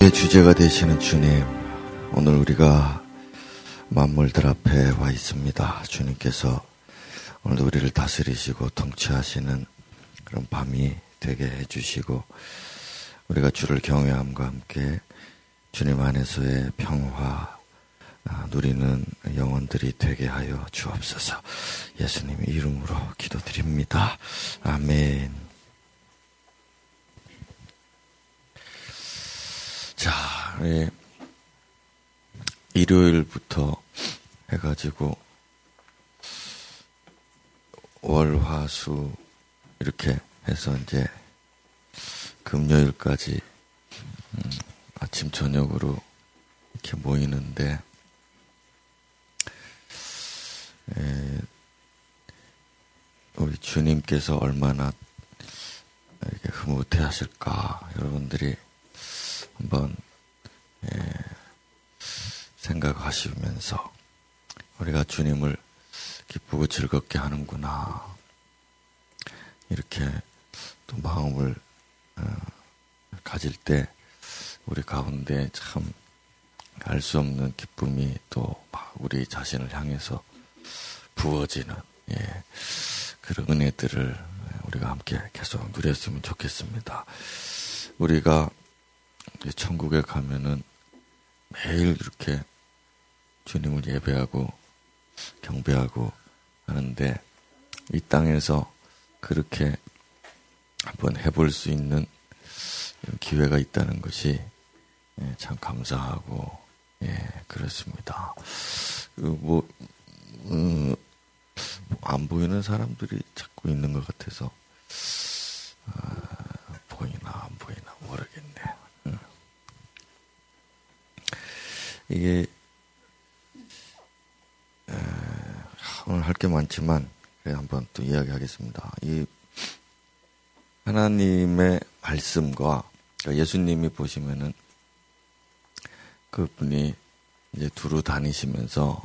주제가 되시는 주님, 오늘 우리가 만물들 앞에 와 있습니다. 주님께서 오늘도 우리를 다스리시고 통치하시는 그런 밤이 되게 해주시고 우리가 주를 경외함과 함께 주님 안에서의 평화 아, 누리는 영혼들이 되게 하여 주옵소서. 예수님의 이름으로 기도드립니다. 아멘. 자, 예. 일요일부터 해가지고 월화수 이렇게 해서 이제 금요일까지 음, 아침 저녁으로 이렇게 모이는데 에, 우리 주님께서 얼마나 이렇게 흐뭇해 하실까 여러분들이 한번 에, 생각하시면서 우리가 주님을 기쁘고 즐겁게 하는구나 이렇게 또 마음을 어, 가질 때 우리 가운데 참 알 수 없는 기쁨이 또 우리 자신을 향해서 부어지는 예, 그런 은혜들을 우리가 함께 계속 누렸으면 좋겠습니다. 우리가 천국에 가면은 매일 이렇게 주님을 예배하고 경배하고 하는데 이 땅에서 그렇게 한번 해볼 수 있는 기회가 있다는 것이 예, 참 감사하고 예 그렇습니다. 그뭐 음, 안 보이는 사람들이 자꾸 있는 것 같아서 아, 보이나 안 보이나 모르겠네. 음. 이게 에, 오늘 할 게 많지만 한번 또 이야기하겠습니다. 이 하나님의 말씀과 그러니까 예수님이 보시면은 그분이 이제 두루 다니시면서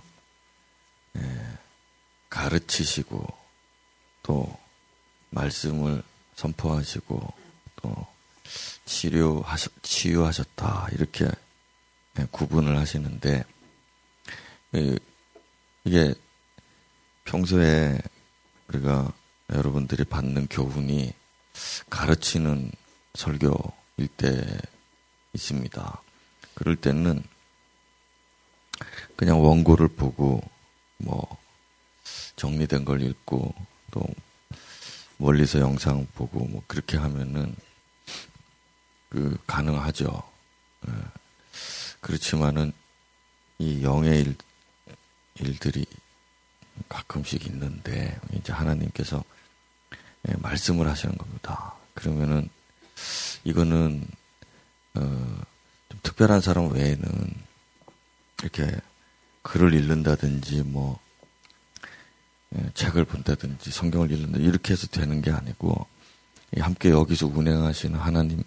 예, 가르치시고 또 말씀을 선포하시고 또 치료하셨, 치유하셨다 이렇게 예, 구분을 하시는데 이게 평소에 우리가 여러분들이 받는 교훈이 가르치는 설교일 때 있습니다. 그럴 때는 그냥 원고를 보고 뭐 정리된 걸 읽고 또 멀리서 영상 보고 뭐 그렇게 하면은 그 가능하죠. 예. 그렇지만은 이 영의 일, 일들이 가끔씩 있는데 이제 하나님께서 예, 말씀을 하시는 겁니다. 그러면은 이거는 어, 좀 특별한 사람 외에는 이렇게 글을 읽는다든지 뭐 예, 책을 본다든지 성경을 읽는다 이렇게 해서 되는 게 아니고 함께 여기서 운행하시는 하나님을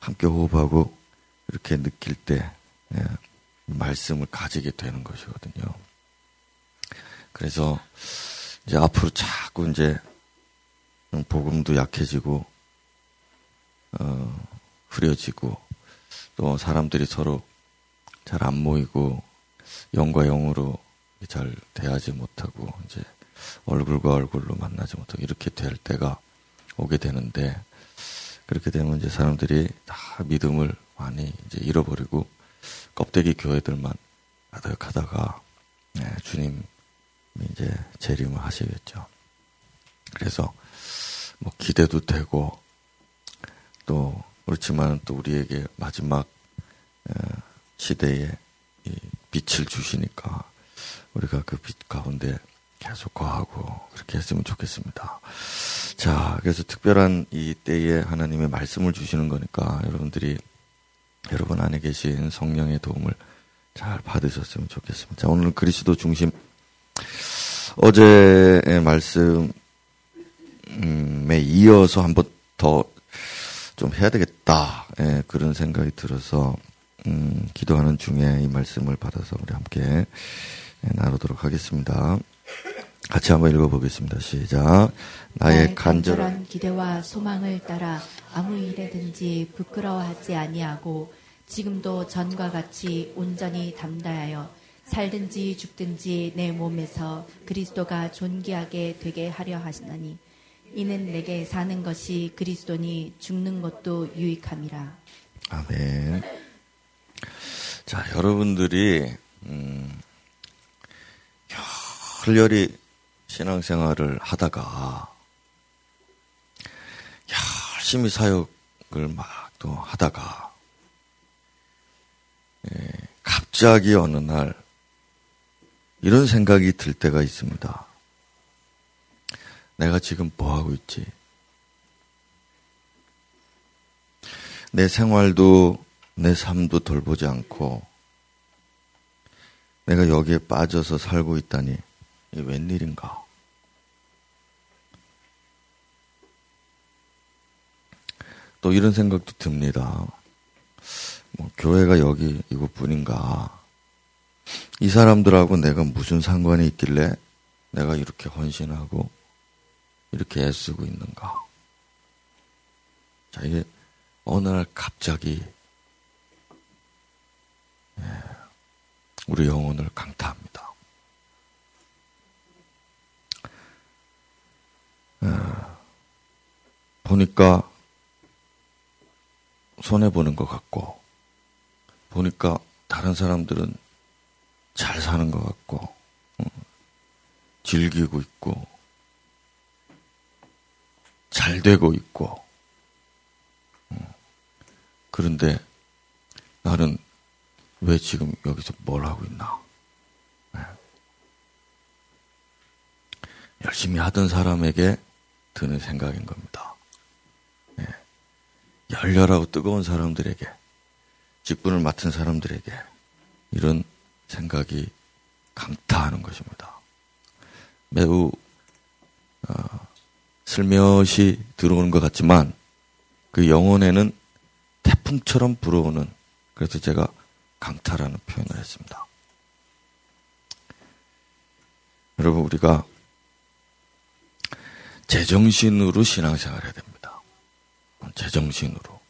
함께 호흡하고 이렇게 느낄 때 예, 말씀을 가지게 되는 것이거든요. 그래서 이제 앞으로 자꾸 이제 복음도 약해지고 어, 흐려지고 또 사람들이 서로 잘 안 모이고 영과 영으로 잘 대하지 못하고 이제 얼굴과 얼굴로 만나지 못하고 이렇게 될 때가 오게 되는데 그렇게 되면 이제 사람들이 다 믿음을 많이 이제 잃어버리고 껍데기 교회들만 아득하다가 네, 주님 이제 재림을 하시겠죠. 그래서 뭐 기대도 되고 또 그렇지만 또 우리에게 마지막 시대에 빛을 주시니까 우리가 그 빛 가운데 계속 거하고 그렇게 했으면 좋겠습니다. 자, 그래서 특별한 이 때에 하나님의 말씀을 주시는 거니까 여러분들이 여러분 안에 계신 성령의 도움을 잘 받으셨으면 좋겠습니다. 자, 오늘 그리스도 중심 어제의 말씀에 이어서 한번 더 좀 해야 되겠다. 예, 그런 생각이 들어서 음, 기도하는 중에 이 말씀을 받아서 우리 함께 나누도록 하겠습니다. 같이 한번 읽어보겠습니다. 시작. 나의 간절한 기대와 소망을 따라 아무 일에든지 부끄러워하지 아니하고 지금도 전과 같이 온전히 담다하여 살든지 죽든지 내 몸에서 그리스도가 존귀하게 되게 하려 하시나니 이는 내게 사는 것이 그리스도니 죽는 것도 유익함이라. 아멘. 자, 여러분들이 음, 열렬히 신앙생활을 하다가 열심히 사역을 막 또 하다가 예, 갑자기 어느 날 이런 생각이 들 때가 있습니다. 내가 지금 뭐 하고 있지? 내 생활도 내 삶도 돌보지 않고 내가 여기에 빠져서 살고 있다니 웬일인가? 또 이런 생각도 듭니다. 뭐 교회가 여기 이곳뿐인가? 이 사람들하고 내가 무슨 상관이 있길래 내가 이렇게 헌신하고 이렇게 애쓰고 있는가? 자, 이게 어느 날 갑자기 예, 우리 영혼을 강타합니다. 예, 보니까 손해 보는 것 같고 보니까 다른 사람들은 잘 사는 것 같고 어, 즐기고 있고 잘 되고 있고 어, 그런데 나는 왜 지금 여기서 뭘 하고 있나? 네. 열심히 하던 사람에게 드는 생각인 겁니다. 네. 열렬하고 뜨거운 사람들에게, 직분을 맡은 사람들에게 이런 생각이 강타하는 것입니다. 매우 어, 슬며시 들어오는 것 같지만 그 영혼에는 태풍처럼 불어오는 그래서 제가 강타라는 표현을 했습니다. 여러분 우리가 제정신으로 신앙생활 해야 됩니다. 제정신으로.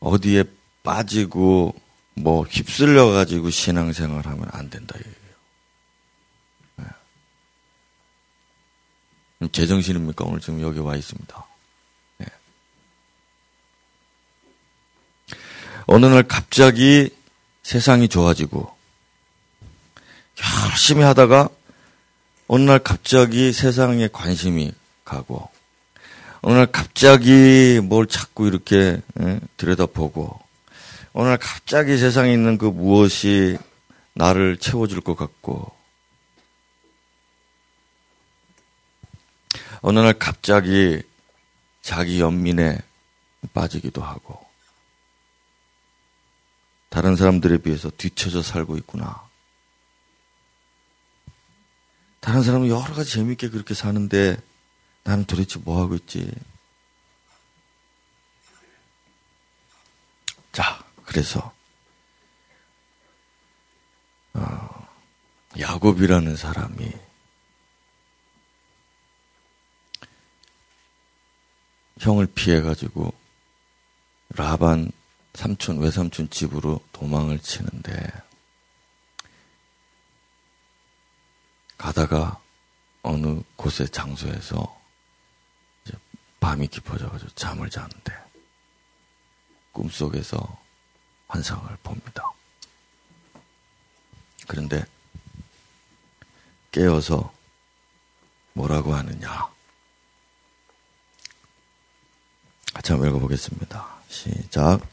어디에 빠지고 뭐 휩쓸려 가지고 신앙생활 하면 안 된다 이거예요. 네. 제정신입니까? 오늘 지금 여기 와 있습니다. 네. 어느 날 갑자기 세상이 좋아지고 열심히 하다가 어느 날 갑자기 세상에 관심이 가고 날 갑자기 뭘 자꾸 이렇게 예, 들여다보고 날 갑자기 세상에 있는 그 무엇이 나를 채워줄 것 같고 어느 날 갑자기 자기 연민에 빠지기도 하고 다른 사람들에 비해서 뒤쳐져 살고 있구나. 다른 사람은 여러 가지 재밌게 그렇게 사는데 나는 도대체 뭐 하고 있지? 자, 그래서 어, 야곱이라는 사람이 형을 피해 가지고 라반 삼촌 외삼촌 집으로 도망을 치는데 가다가 어느 곳의 장소에서 밤이 깊어져가지고 잠을 자는데 꿈속에서 환상을 봅니다. 그런데 깨어서 뭐라고 하느냐. 같이 한번 읽어보겠습니다. 시작.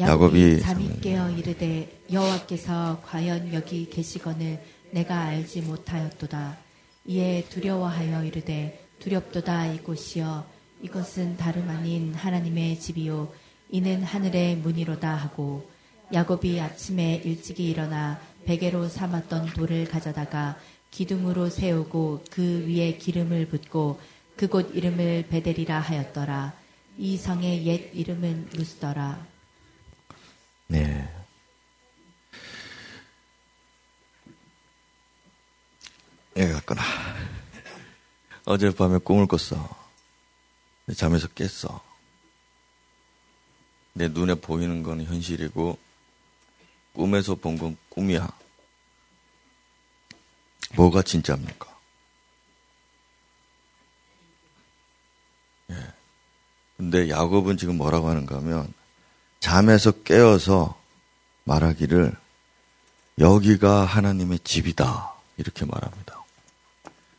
야곱이 잠이 깨어 이르되 여호와께서 과연 여기 계시거늘 내가 알지 못하였도다. 이에 두려워하여 이르되 두렵도다 이곳이여 이것은 다름 아닌 하나님의 집이요 이는 하늘의 문이로다 하고 야곱이 아침에 일찍이 일어나 베개로 삼았던 돌을 가져다가 기둥으로 세우고 그 위에 기름을 붓고 그곳 이름을 베델이라 하였더라. 이 성의 옛 이름은 루스더라. 네. 어젯밤에 꿈을 꿨어. 잠에서 깼어. 내 눈에 보이는 건 현실이고 꿈에서 본 건 꿈이야. 뭐가 진짜입니까? 예. 근데 야곱은 지금 뭐라고 하는가 하면 잠에서 깨어서 말하기를 여기가 하나님의 집이다. 이렇게 말합니다.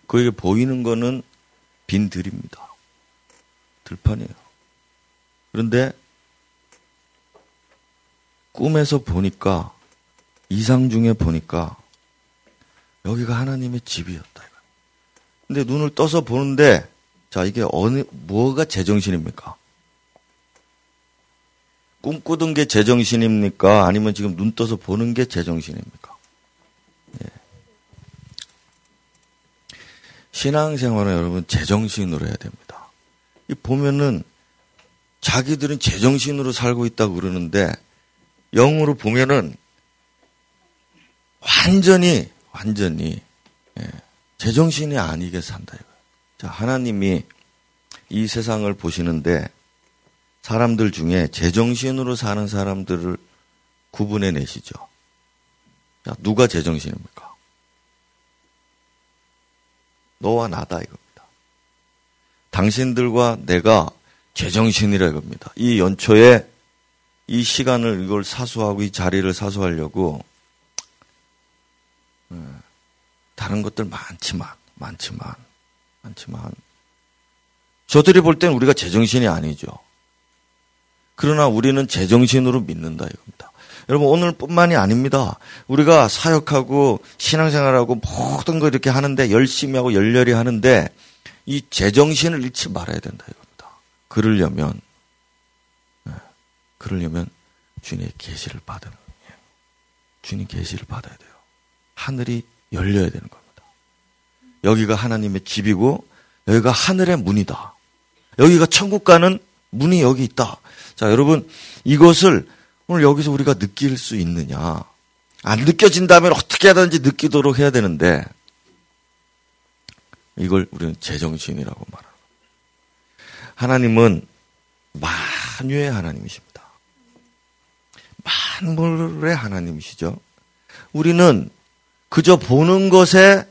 그에게 보이는 거는 빈 들입니다. 들판이에요. 그런데 꿈에서 보니까 이상 중에 보니까 여기가 하나님의 집이었다. 근데 눈을 떠서 보는데 자 이게 어느 뭐가 제정신입니까? 꿈꾸던 게 제정신입니까? 아니면 지금 눈 떠서 보는 게 제정신입니까? 예. 신앙생활은 여러분 제정신으로 해야 됩니다. 이 보면은 자기들은 제정신으로 살고 있다고 그러는데 영으로 보면은 완전히 완전히 예, 제정신이 아니게 산다 이거. 자 하나님이 이 세상을 보시는데 사람들 중에 제정신으로 사는 사람들을 구분해 내시죠. 자 누가 제정신입니까? 너와 나다 이겁니다. 당신들과 내가 제정신이라 이겁니다. 이 연초에 이 시간을 이걸 사수하고 이 자리를 사수하려고 예, 다른 것들 많지만 많지만 많지만 저들이 볼 땐 우리가 제정신이 아니죠. 그러나 우리는 제정신으로 믿는다 이겁니다. 여러분 오늘뿐만이 아닙니다. 우리가 사역하고 신앙생활하고 모든 거 이렇게 하는데 열심히 하고 열렬히 하는데 이 제정신을 잃지 말아야 된다 이겁니다. 그러려면 그러려면 주님의 계시를 받은. 주님 계시를 받아야 돼요. 하늘이 열려야 되는 겁니다. 여기가 하나님의 집이고 여기가 하늘의 문이다. 여기가 천국 가는 문이 여기 있다. 자, 여러분 이것을 오늘 여기서 우리가 느낄 수 있느냐? 안 느껴진다면 어떻게 하든지 느끼도록 해야 되는데 이걸 우리는 제정신이라고 말하는 하나님은 만유의 하나님이십니다. 만물의 하나님이시죠. 우리는 그저 보는 것에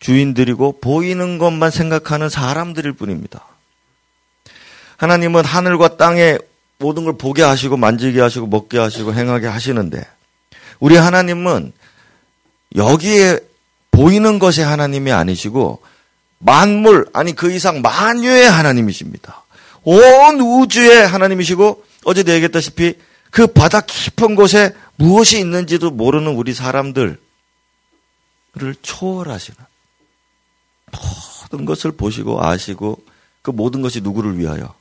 주인들이고 보이는 것만 생각하는 사람들일 뿐입니다. 하나님은 하늘과 땅에 모든 걸 보게 하시고 만지게 하시고 먹게 하시고 행하게 하시는데 우리 하나님은 여기에 보이는 것의 하나님이 아니시고 만물 아니 그 이상 만유의 하나님이십니다. 온 우주의 하나님이시고 어제도 얘기했다시피 그 바다 깊은 곳에 무엇이 있는지도 모르는 우리 사람들을 초월하시는 모든 것을 보시고 아시고 그 모든 것이 누구를 위하여?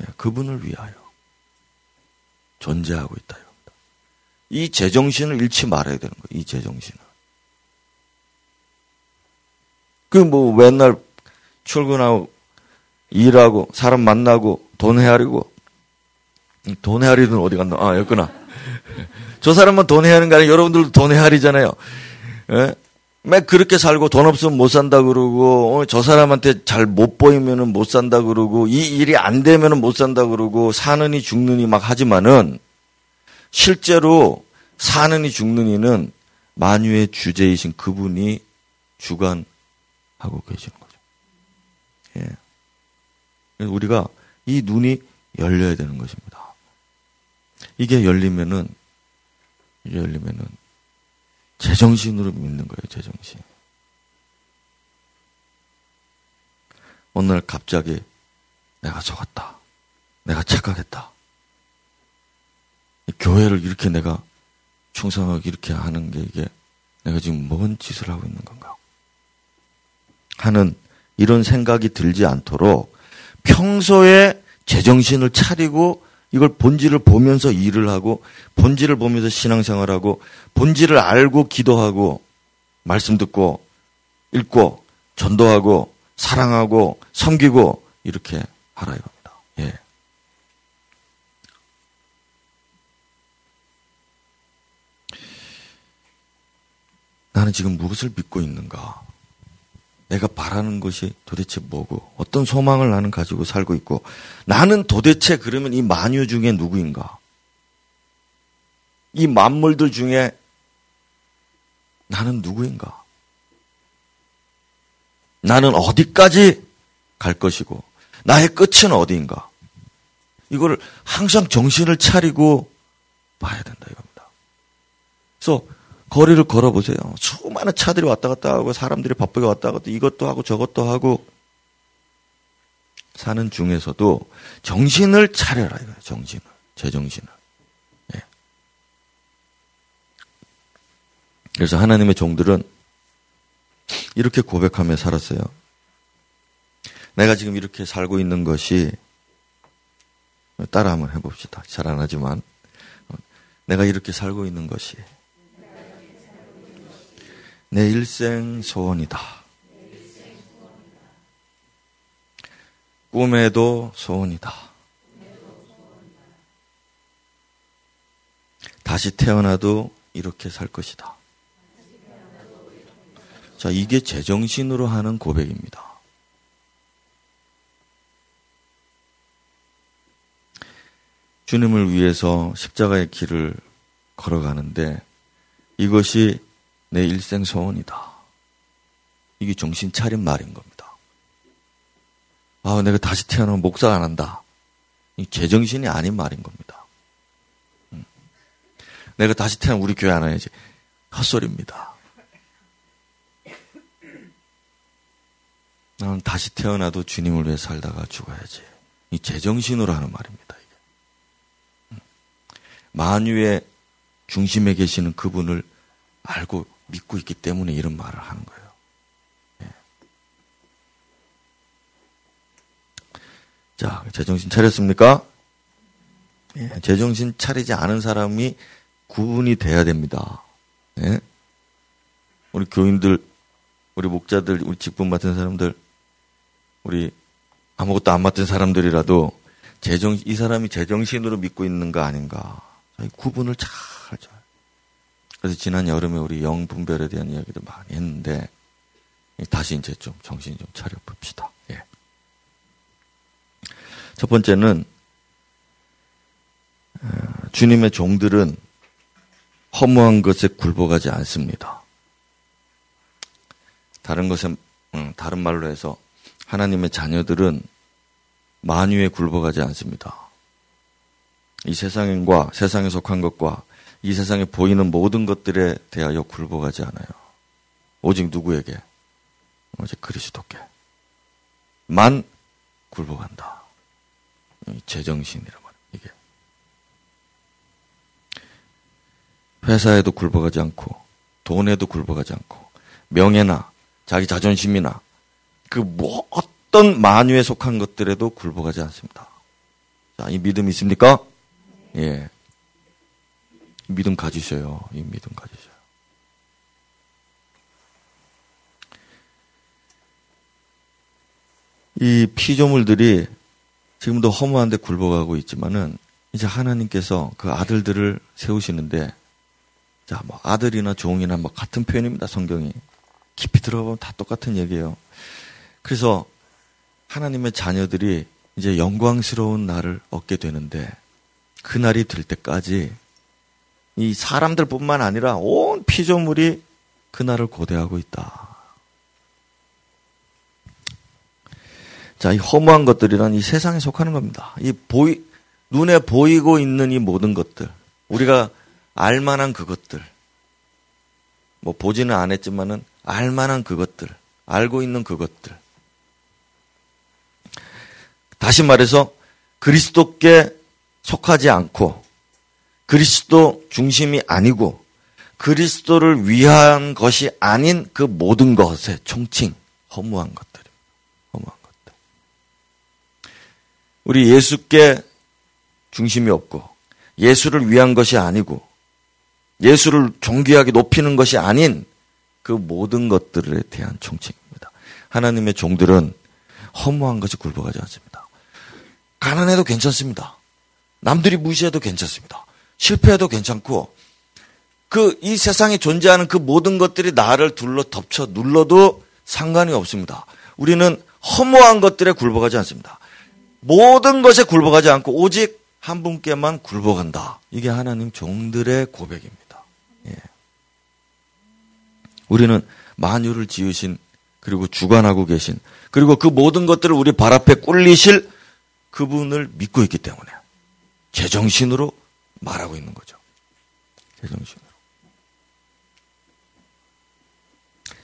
예, 그분을 위하여 존재하고 있다. 이 제정신을 잃지 말아야 되는 거예요. 이 제정신을. 그 뭐 맨날 출근하고 일하고 사람 만나고 돈 헤아리고 돈 헤아리든 어디 갔나? 아, 였구나. 저 사람만 돈 헤아리는 게 아니라 여러분들도 돈 헤아리잖아요. 예? 막 그렇게 살고 돈 없으면 못 산다 그러고 어, 저 사람한테 잘 못 보이면은 못 산다 그러고 이 일이 안 되면은 못 산다 그러고 사느니 죽느니 막 하지만은 실제로 사느니 죽느니는 만유의 주제이신 그분이 주관 하고 계시는 거죠. 예. 우리가 이 눈이 열려야 되는 것입니다. 이게 열리면은 이게 열리면은 제정신으로 믿는 거예요, 제정신. 오늘 갑자기 내가 적었다. 내가 착각했다. 교회를 이렇게 내가 충성하게 이렇게 하는 게 이게 내가 지금 뭔 짓을 하고 있는 건가? 하는 이런 생각이 들지 않도록 평소에 제정신을 차리고 이걸 본질을 보면서 일을 하고 본질을 보면서 신앙생활하고 본질을 알고 기도하고 말씀 듣고 읽고 전도하고 사랑하고 섬기고 이렇게 하라 이겁니다. 예. 나는 지금 무엇을 믿고 있는가? 내가 바라는 것이 도대체 뭐고 어떤 소망을 나는 가지고 살고 있고 나는 도대체 그러면 이 만유 중에 누구인가? 이 만물들 중에 나는 누구인가? 나는 어디까지 갈 것이고 나의 끝은 어디인가? 이걸 항상 정신을 차리고 봐야 된다 이겁니다. 그래서 거리를 걸어보세요. 수많은 차들이 왔다 갔다 하고 사람들이 바쁘게 왔다 갔다 이것도 하고 저것도 하고 사는 중에서도 정신을 차려라 이거예요. 정신을. 제 정신을. 예. 그래서 하나님의 종들은 이렇게 고백하며 살았어요. 내가 지금 이렇게 살고 있는 것이 따라 한번 해봅시다. 잘 안 하지만 내가 이렇게 살고 있는 것이 내 일생 소원이다. 꿈에도 소원이다. 다시 태어나도 이렇게 살 것이다. 자, 이게 제정신으로 하는 고백입니다. 주님을 위해서 십자가의 길을 걸어가는데 이것이 내 일생 소원이다. 이게 정신 차린 말인 겁니다. 아, 내가 다시 태어나면 목사 안 한다. 이 제정신이 아닌 말인 겁니다. 음. 내가 다시 태어나면 우리 교회 안 와야지. 헛소리입니다. 나는 다시 태어나도 주님을 위해 살다가 죽어야지. 이 제정신으로 하는 말입니다. 이게. 음. 만유의 중심에 계시는 그분을 알고 믿고 있기 때문에 이런 말을 하는 거예요. 예. 자, 제정신 차렸습니까? 예, 제정신 차리지 않은 사람이 구분이 돼야 됩니다. 예? 우리 교인들, 우리 목자들, 우리 직분 맡은 사람들, 우리 아무것도 안 맡은 사람들이라도 제정 이 사람이 제정신으로 믿고 있는가 아닌가 구분을 잘. 그래서 지난 여름에 우리 영 분별에 대한 이야기도 많이 했는데 다시 이제 좀 정신 좀 차려 봅시다. 예. 첫 번째는 어, 주님의 종들은 허무한 것에 굴복하지 않습니다. 다른 것에 음, 다른 말로 해서 하나님의 자녀들은 만유에 굴복하지 않습니다. 이 세상과 세상에 속한 것과 이 세상에 보이는 모든 것들에 대하여 굴복하지 않아요. 오직 누구에게? 오직 그리스도께. 만 굴복한다. 제정신이라 말이에요. 이게. 회사에도 굴복하지 않고, 돈에도 굴복하지 않고, 명예나, 자기 자존심이나, 그 뭐, 어떤 만유에 속한 것들에도 굴복하지 않습니다. 자, 이 믿음 있습니까? 예. 믿음 가지셔요. 이 믿음 가지셔요. 이 피조물들이 지금도 허무한데 굴복하고 있지만은 이제 하나님께서 그 아들들을 세우시는데 자, 뭐 아들이나 종이나 뭐 같은 표현입니다. 성경이 깊이 들어보면 다 똑같은 얘기예요. 그래서 하나님의 자녀들이 이제 영광스러운 날을 얻게 되는데 그 날이 될 때까지 이 사람들뿐만 아니라 온 피조물이 그날을 고대하고 있다. 자, 이 허무한 것들이란 이 세상에 속하는 겁니다. 이 보이, 눈에 보이고 있는 이 모든 것들. 우리가 알만한 그것들. 뭐 보지는 않았지만은 알만한 그것들. 알고 있는 그것들. 다시 말해서 그리스도께 속하지 않고 그리스도 중심이 아니고 그리스도를 위한 것이 아닌 그 모든 것의 총칭, 허무한 것들입니다. 허무한 것들. 우리 예수께 중심이 없고 예수를 위한 것이 아니고 예수를 존귀하게 높이는 것이 아닌 그 모든 것들에 대한 총칭입니다. 하나님의 종들은 허무한 것이 굴복하지 않습니다. 가난해도 괜찮습니다. 남들이 무시해도 괜찮습니다. 실패해도 괜찮고 그 이 세상에 존재하는 그 모든 것들이 나를 둘러 덮쳐 눌러도 상관이 없습니다. 우리는 허무한 것들에 굴복하지 않습니다. 모든 것에 굴복하지 않고 오직 한 분께만 굴복한다. 이게 하나님 종들의 고백입니다. 예. 우리는 만유를 지으신 그리고 주관하고 계신 그리고 그 모든 것들을 우리 발 앞에 꿀리실 그분을 믿고 있기 때문에 제정신으로 말하고 있는 거죠. 제정신으로.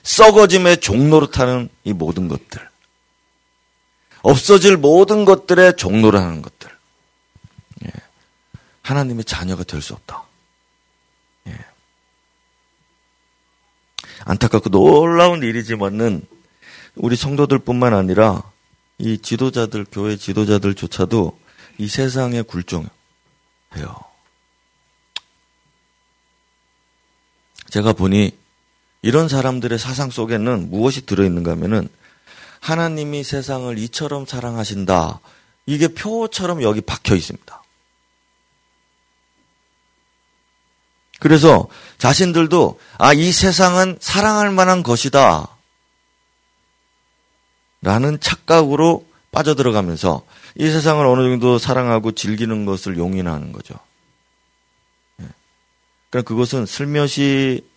썩어짐의 종로로 타는 이 모든 것들. 없어질 모든 것들의 종로라는 것들. 예. 하나님의 자녀가 될 수 없다. 예. 안타깝고 놀라운 일이지만은 우리 성도들뿐만 아니라 이 지도자들, 교회 지도자들조차도 이 세상에 굴종해요. 제가 보니 이런 사람들의 사상 속에는 무엇이 들어있는가 하면은 하나님이 세상을 이처럼 사랑하신다. 이게 표처럼 여기 박혀 있습니다. 그래서 자신들도 아, 이 세상은 사랑할 만한 것이다. 라는 착각으로 빠져들어가면서 이 세상을 어느 정도 사랑하고 즐기는 것을 용인하는 거죠. 예. 그러니까 그것은 슬며시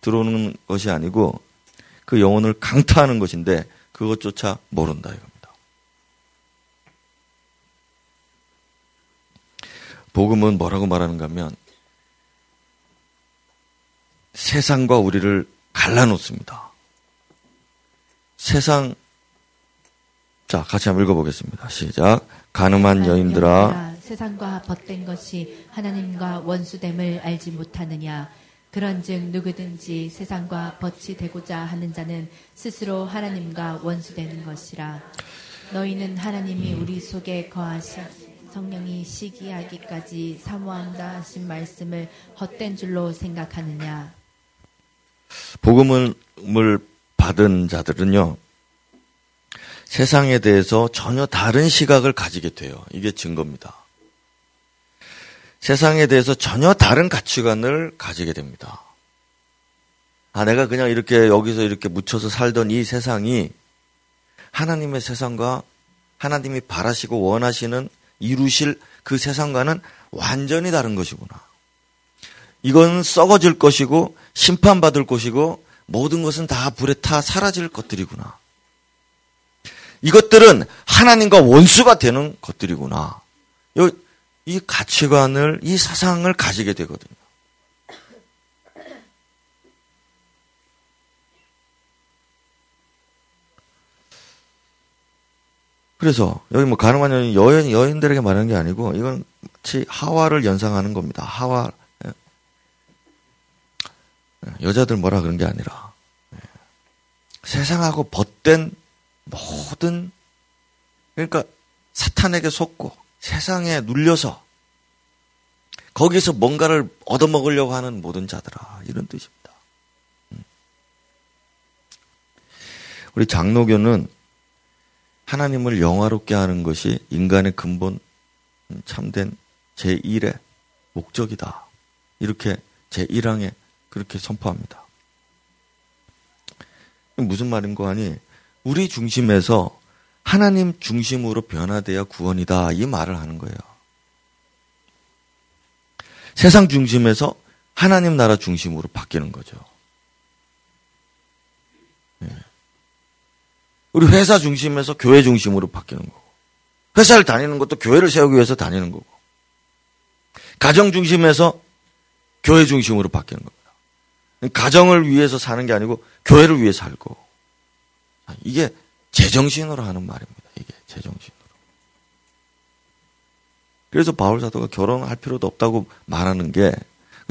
들어오는 것이 아니고 그 영혼을 강타하는 것인데 그것조차 모른다 이겁니다. 복음은 뭐라고 말하는가 하면 세상과 우리를 갈라놓습니다. 세상 자, 같이 한번 읽어보겠습니다. 시작. 가늠한 여인들아, 세상과 벗된 것이 하나님과 원수됨을 알지 못하느냐. 그런즉 누구든지 세상과 벗이 되고자 하는 자는 스스로 하나님과 원수되는 것이라. 너희는 하나님이 우리 속에 거하신 성령이 시기하기까지 사모한다 하신 말씀을 헛된 줄로 생각하느냐. 복음을 받은 자들은요, 세상에 대해서 전혀 다른 시각을 가지게 돼요. 이게 증거입니다. 세상에 대해서 전혀 다른 가치관을 가지게 됩니다. 아, 내가 그냥 이렇게 여기서 이렇게 묻혀서 살던 이 세상이 하나님의 세상과 하나님이 바라시고 원하시는 이루실 그 세상과는 완전히 다른 것이구나. 이건 썩어질 것이고 심판받을 것이고 모든 것은 다 불에 타 사라질 것들이구나. 이것들은 하나님과 원수가 되는 것들이구나. 이 가치관을, 이 사상을 가지게 되거든요. 그래서 여기 뭐 가능한 여인, 여인 여인들에게 말하는 게 아니고 이건 마치 하와를 연상하는 겁니다. 하와 예. 여자들 뭐라 그런 게 아니라 예. 세상하고 벗된 모든 그러니까 사탄에게 속고 세상에 눌려서 거기서 뭔가를 얻어먹으려고 하는 모든 자들아 이런 뜻입니다. 음. 우리 장로교는 하나님을 영화롭게 하는 것이 인간의 근본 참된 제1의 목적이다. 이렇게 제1항에 그렇게 선포합니다. 무슨 말인 거 아니? 우리 중심에서 하나님 중심으로 변화되어 구원이다. 이 말을 하는 거예요. 세상 중심에서 하나님 나라 중심으로 바뀌는 거죠. 네. 우리 회사 중심에서 교회 중심으로 바뀌는 거고. 회사를 다니는 것도 교회를 세우기 위해서 다니는 거고. 가정 중심에서 교회 중심으로 바뀌는 겁니다. 가정을 위해서 사는 게 아니고 교회를 위해 살고. 이게 제정신으로 하는 말입니다. 이게 제정신으로. 그래서 바울 사도가 결혼할 필요도 없다고 말하는 게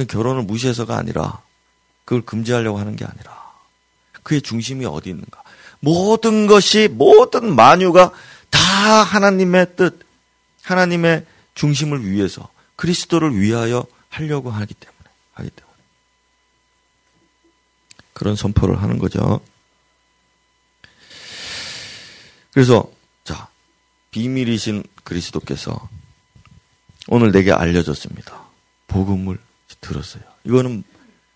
결혼을 무시해서가 아니라 그걸 금지하려고 하는 게 아니라 그의 중심이 어디 있는가. 모든 것이 모든 만유가 다 하나님의 뜻, 하나님의 중심을 위해서 그리스도를 위하여 하려고 하기 때문에 하기 때문에 그런 선포를 하는 거죠. 그래서 자 비밀이신 그리스도께서 오늘 내게 알려졌습니다. 복음을 들었어요. 이거는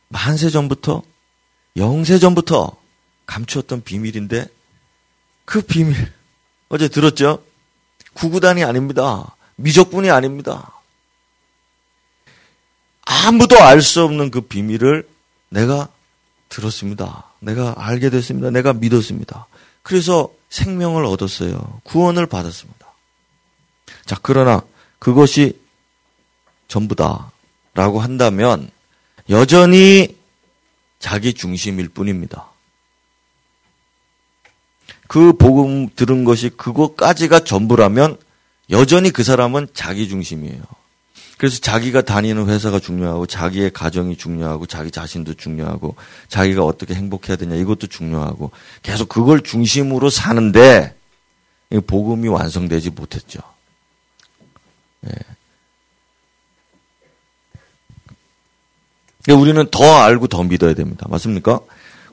만세 전부터 영세 전부터 감추었던 비밀인데 그 비밀 어제 들었죠? 구구단이 아닙니다. 미적분이 아닙니다. 아무도 알 수 없는 그 비밀을 내가 들었습니다. 내가 알게 됐습니다. 내가 믿었습니다. 그래서 생명을 얻었어요. 구원을 받았습니다. 자, 그러나 그것이 전부다. 라고 한다면 여전히 자기 중심일 뿐입니다. 그 복음 들은 것이 그것까지가 전부라면 여전히 그 사람은 자기 중심이에요. 그래서 자기가 다니는 회사가 중요하고 자기의 가정이 중요하고 자기 자신도 중요하고 자기가 어떻게 행복해야 되냐 이것도 중요하고 계속 그걸 중심으로 사는데 복음이 완성되지 못했죠. 예. 우리는 더 알고 더 믿어야 됩니다. 맞습니까?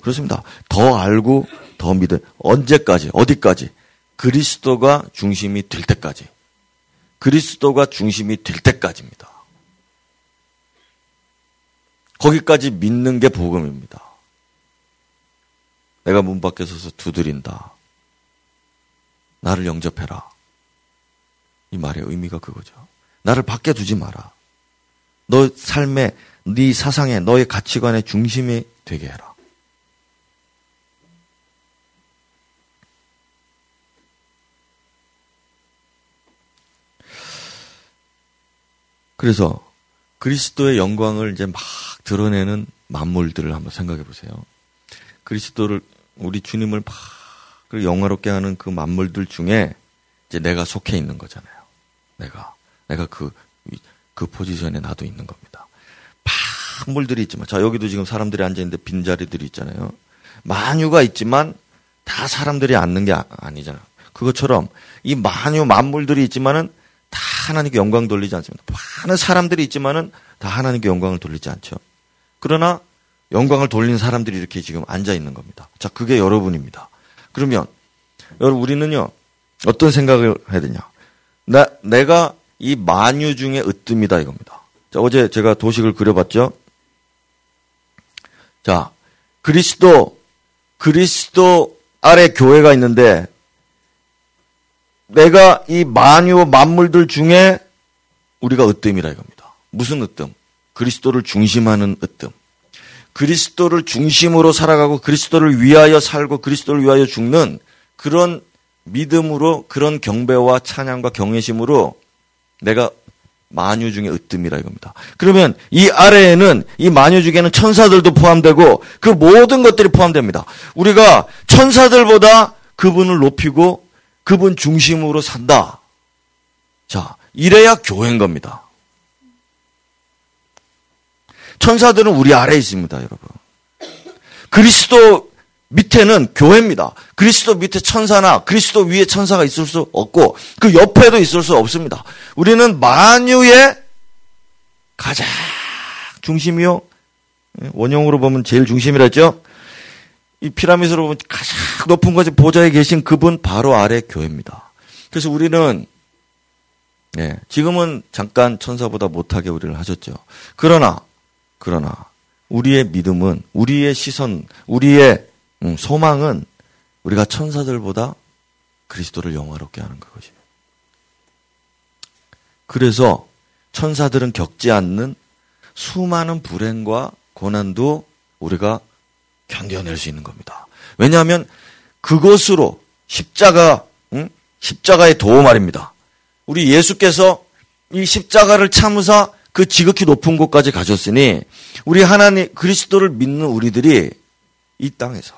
그렇습니다. 더 알고 더 믿어. 언제까지? 어디까지? 그리스도가 중심이 될 때까지. 그리스도가 중심이 될 때까지입니다. 거기까지 믿는 게 복음입니다. 내가 문 밖에 서서 두드린다. 나를 영접해라. 이 말의 의미가 그거죠. 나를 밖에 두지 마라. 너 삶에, 네 사상에, 너의 가치관의 중심이 되게 해라. 그래서 그리스도의 영광을 이제 막 드러내는 만물들을 한번 생각해 보세요. 그리스도를 우리 주님을 막 영화롭게 하는 그 만물들 중에 이제 내가 속해 있는 거잖아요. 내가 내가 그그 그 포지션에 나도 있는 겁니다. 만물들이 있지만 자 여기도 지금 사람들이 앉아 있는데 빈 자리들이 있잖아요. 만유가 있지만 다 사람들이 앉는 게 아, 아니잖아요. 그것처럼 이 만유 만물들이 있지만은 다 하나님께 영광 돌리지 않습니다. 많은 사람들이 있지만은 다 하나님께 영광을 돌리지 않죠. 그러나 영광을 돌린 사람들이 이렇게 지금 앉아 있는 겁니다. 자, 그게 여러분입니다. 그러면 여러분 우리는요 어떤 생각을 해야 되냐? 나 내가 이 만유 중에 으뜸이다 이겁니다. 자, 어제 제가 도식을 그려봤죠. 자, 그리스도 그리스도 아래 교회가 있는데 내가 이 만유 만물들 중에 우리가 으뜸이라 이겁니다. 무슨 으뜸? 그리스도를 중심하는 으뜸. 그리스도를 중심으로 살아가고 그리스도를 위하여 살고 그리스도를 위하여 죽는 그런 믿음으로 그런 경배와 찬양과 경외심으로 내가 만유 중에 으뜸이라 이겁니다. 그러면 이 아래에는 이 만유 중에는 천사들도 포함되고 그 모든 것들이 포함됩니다. 우리가 천사들보다 그분을 높이고 그분 중심으로 산다. 자, 이래야 교회인 겁니다. 천사들은 우리 아래에 있습니다, 여러분. 그리스도 밑에는 교회입니다. 그리스도 밑에 천사나 그리스도 위에 천사가 있을 수 없고 그 옆에도 있을 수 없습니다. 우리는 만유의 가장 중심이요. 원형으로 보면 제일 중심이라 했죠. 이 피라미드로 보면 가장 높은 곳에 보좌에 계신 그분 바로 아래 교회입니다. 그래서 우리는 예, 지금은 잠깐 천사보다 못하게 우리를 하셨죠. 그러나 그러나 우리의 믿음은 우리의 시선, 우리의 음, 소망은 우리가 천사들보다 그리스도를 영화롭게 하는 그것이에요. 그래서 천사들은 겪지 않는 수많은 불행과 고난도 우리가 견뎌낼 수 있는 겁니다. 왜냐하면 그것으로 십자가, 응? 십자가의 도움 말입니다. 우리 예수께서 이 십자가를 참으사 그 지극히 높은 곳까지 가셨으니 우리 하나님 그리스도를 믿는 우리들이 이 땅에서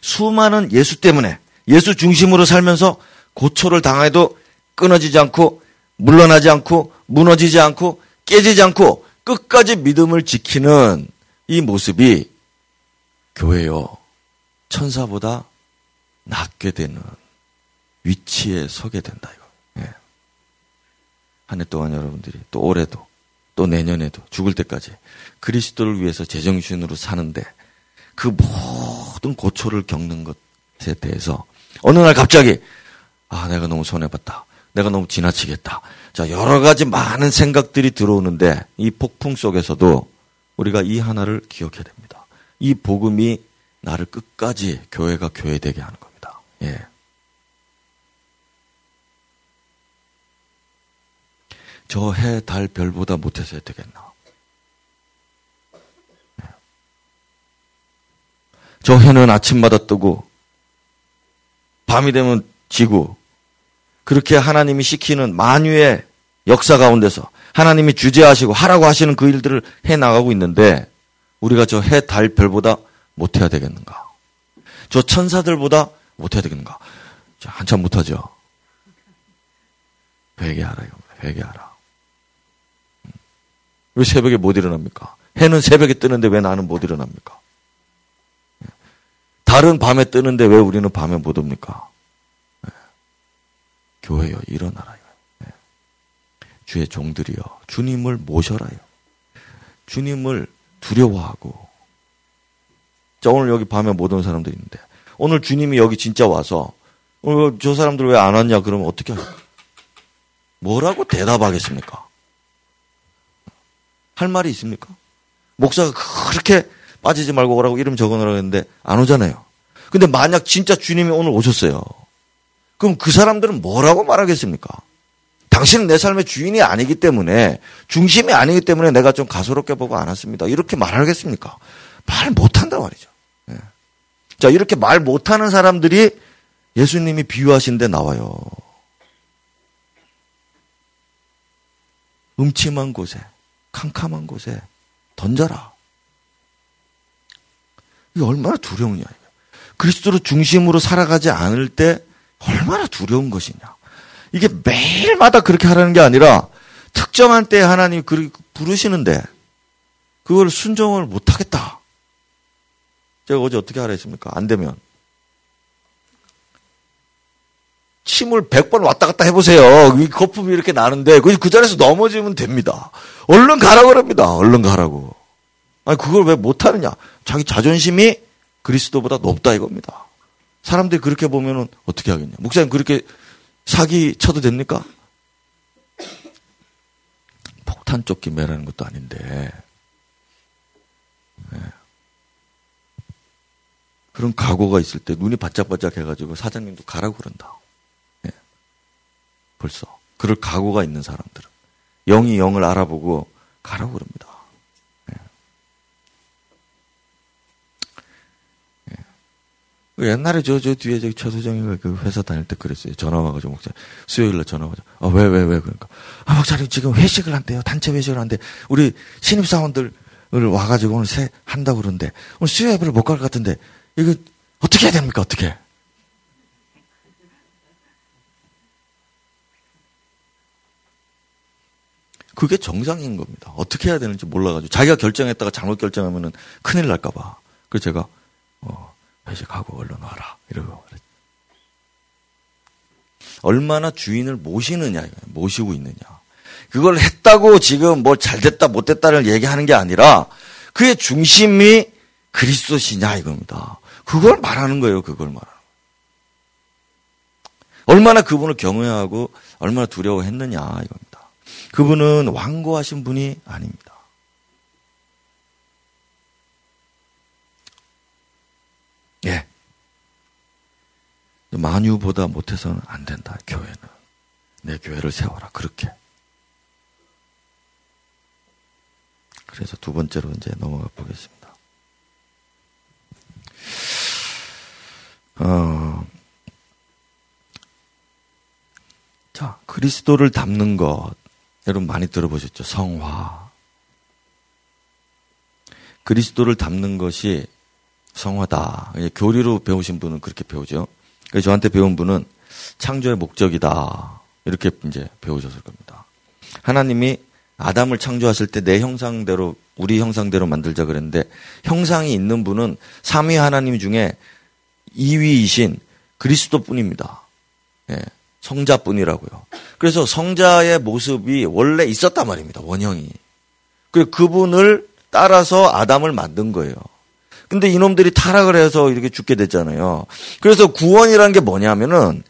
수많은 예수 때문에 예수 중심으로 살면서 고초를 당해도 끊어지지 않고 물러나지 않고 무너지지 않고 깨지지 않고 끝까지 믿음을 지키는 이 모습이 교회요. 천사보다 낫게 되는 위치에 서게 된다, 이거. 예. 한해 동안 여러분들이 또 올해도 또 내년에도 죽을 때까지 그리스도를 위해서 제정신으로 사는데 그 모든 고초를 겪는 것에 대해서 어느 날 갑자기 아, 내가 너무 손해봤다. 내가 너무 지나치겠다. 자, 여러 가지 많은 생각들이 들어오는데 이 폭풍 속에서도 우리가 이 하나를 기억해야 됩니다. 이 복음이 나를 끝까지 교회가 교회되게 하는 겁니다. 예. 저 해, 달, 별보다 못해서 되겠나? 예. 저 해는 아침마다 뜨고, 밤이 되면 지고, 그렇게 하나님이 시키는 만유의 역사 가운데서 하나님이 주재하시고 하라고 하시는 그 일들을 해 나가고 있는데 우리가 저 해, 달, 별보다 못해야 되겠는가? 저 천사들보다 못해야 되겠는가? 한참 못하죠. 회개하라. 회개하라. 음. 왜 새벽에 못 일어납니까? 해는 새벽에 뜨는데 왜 나는 못 일어납니까? 달은 밤에 뜨는데 왜 우리는 밤에 못 옵니까? 교회여 일어나라요. 주의 종들이여 주님을 모셔라요. 주님을 두려워하고 자 오늘 여기 밤에 못 온 사람들 있는데 오늘 주님이 여기 진짜 와서 오늘 저 사람들 왜 안 왔냐 그러면 어떻게 하요? 뭐라고 대답하겠습니까? 할 말이 있습니까? 목사가 그렇게 빠지지 말고 오라고 이름 적어놓으라고 했는데 안 오잖아요. 근데 만약 진짜 주님이 오늘 오셨어요. 그럼 그 사람들은 뭐라고 말하겠습니까? 당신은 내 삶의 주인이 아니기 때문에 중심이 아니기 때문에 내가 좀 가소롭게 보고 안 왔습니다. 이렇게 말하겠습니까? 말 못한단 말이죠. 네. 자 이렇게 말 못하는 사람들이 예수님이 비유하신 데 나와요. 음침한 곳에 캄캄한 곳에 던져라. 이게 얼마나 두려우냐. 그리스도로 중심으로 살아가지 않을 때 얼마나 두려운 것이냐. 이게 매일마다 그렇게 하라는 게 아니라 특정한 때에 하나님이 부르시는데 그걸 순종을 못 하겠다. 제가 어제 어떻게 하라 했습니까? 안 되면. 침을 100번 왔다 갔다 해보세요. 이 거품이 이렇게 나는데 그 자리에서 넘어지면 됩니다. 얼른 가라고 그럽니다. 얼른 가라고. 아니 그걸 왜 못하느냐. 자기 자존심이 그리스도보다 높다 이겁니다. 사람들이 그렇게 보면은 어떻게 하겠냐. 목사님 그렇게 사기 쳐도 됩니까? 폭탄 쫓기 매라는 것도 아닌데. 네. 그런 각오가 있을 때 눈이 바짝바짝 해가지고 사장님도 가라고 그런다. 네. 벌써. 그럴 각오가 있는 사람들은. 영이 영을 알아보고 가라고 그럽니다. 옛날에 저, 저 뒤에 저기 최소정이가 그 회사 다닐 때 그랬어요. 전화 와가지고 목사 수요일날 전화 와가지고 아, 왜, 왜, 왜, 그러니까. 아, 목사님 지금 회식을 한대요. 단체 회식을 한대. 우리 신입사원들 을 와가지고 오늘 새 한다고 그러는데 오늘 수요 예배를 못 갈 것 같은데 이거 어떻게 해야 됩니까? 어떻게? 그게 정상인 겁니다. 어떻게 해야 되는지 몰라가지고 자기가 결정했다가 잘못 결정하면은 큰일 날까봐. 그래서 제가 어, 회식하고 얼른 와라. 이러고 얼마나 주인을 모시느냐, 모시고 있느냐. 그걸 했다고 지금 뭐 잘됐다, 못됐다를 얘기하는 게 아니라 그의 중심이 그리스도시냐 이겁니다. 그걸 말하는 거예요, 그걸 말하는 얼마나 그분을 경외하고 얼마나 두려워했느냐 이겁니다. 그분은 완고하신 분이 아닙니다. 예. 만유보다 못해서는 안 된다, 교회는. 내 교회를 세워라, 그렇게. 그래서 두 번째로 이제 넘어가 보겠습니다. 어, 자, 그리스도를 담는 것. 여러분 많이 들어보셨죠? 성화. 그리스도를 담는 것이 성화다. 교리로 배우신 분은 그렇게 배우죠. 그래서 저한테 배운 분은 창조의 목적이다. 이렇게 이제 배우셨을 겁니다. 하나님이 아담을 창조하실 때 내 형상대로 우리 형상대로 만들자 그랬는데 형상이 있는 분은 삼위 하나님 중에 2위이신 그리스도뿐입니다. 예, 성자뿐이라고요. 그래서 성자의 모습이 원래 있었단 말입니다. 원형이. 그 그분을 따라서 아담을 만든 거예요. 근데 이놈들이 타락을 해서 이렇게 죽게 됐잖아요. 그래서 구원이라는 게 뭐냐면은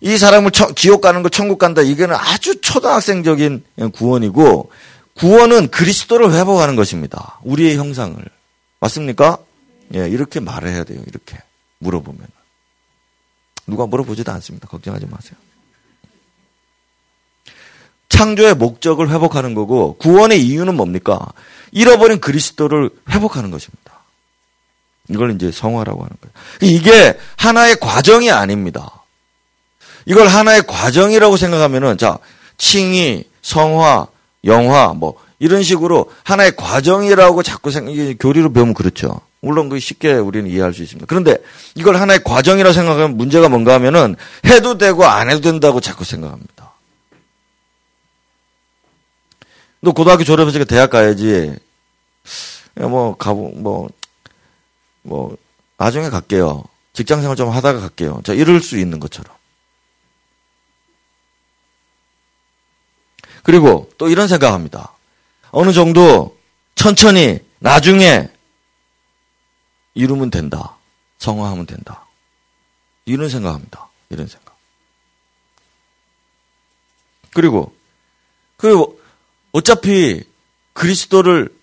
이 사람을 천, 지옥 가는 거 천국 간다 이게는 아주 초등학생적인 구원이고 구원은 그리스도를 회복하는 것입니다. 우리의 형상을. 맞습니까? 예, 이렇게 말을 해야 돼요. 이렇게 물어보면. 누가 물어보지도 않습니다. 걱정하지 마세요. 창조의 목적을 회복하는 거고 구원의 이유는 뭡니까? 잃어버린 그리스도를 회복하는 것입니다. 이걸 이제 성화라고 하는 거예요. 이게 하나의 과정이 아닙니다. 이걸 하나의 과정이라고 생각하면은 자 칭의, 성화, 영화 뭐 이런 식으로 하나의 과정이라고 자꾸 생각 교리로 배우면 그렇죠. 물론 그 쉽게 우리는 이해할 수 있습니다. 그런데 이걸 하나의 과정이라고 생각하면 문제가 뭔가 하면은 해도 되고 안 해도 된다고 자꾸 생각합니다. 너 고등학교 졸업해서 대학 가야지. 뭐 가보 뭐 뭐 뭐, 나중에 갈게요. 직장 생활 좀 하다가 갈게요. 자 이럴 수 있는 것처럼. 그리고 또 이런 생각합니다. 어느 정도 천천히 나중에 이루면 된다. 성화하면 된다. 이런 생각합니다. 이런 생각. 그리고 그 어차피 그리스도를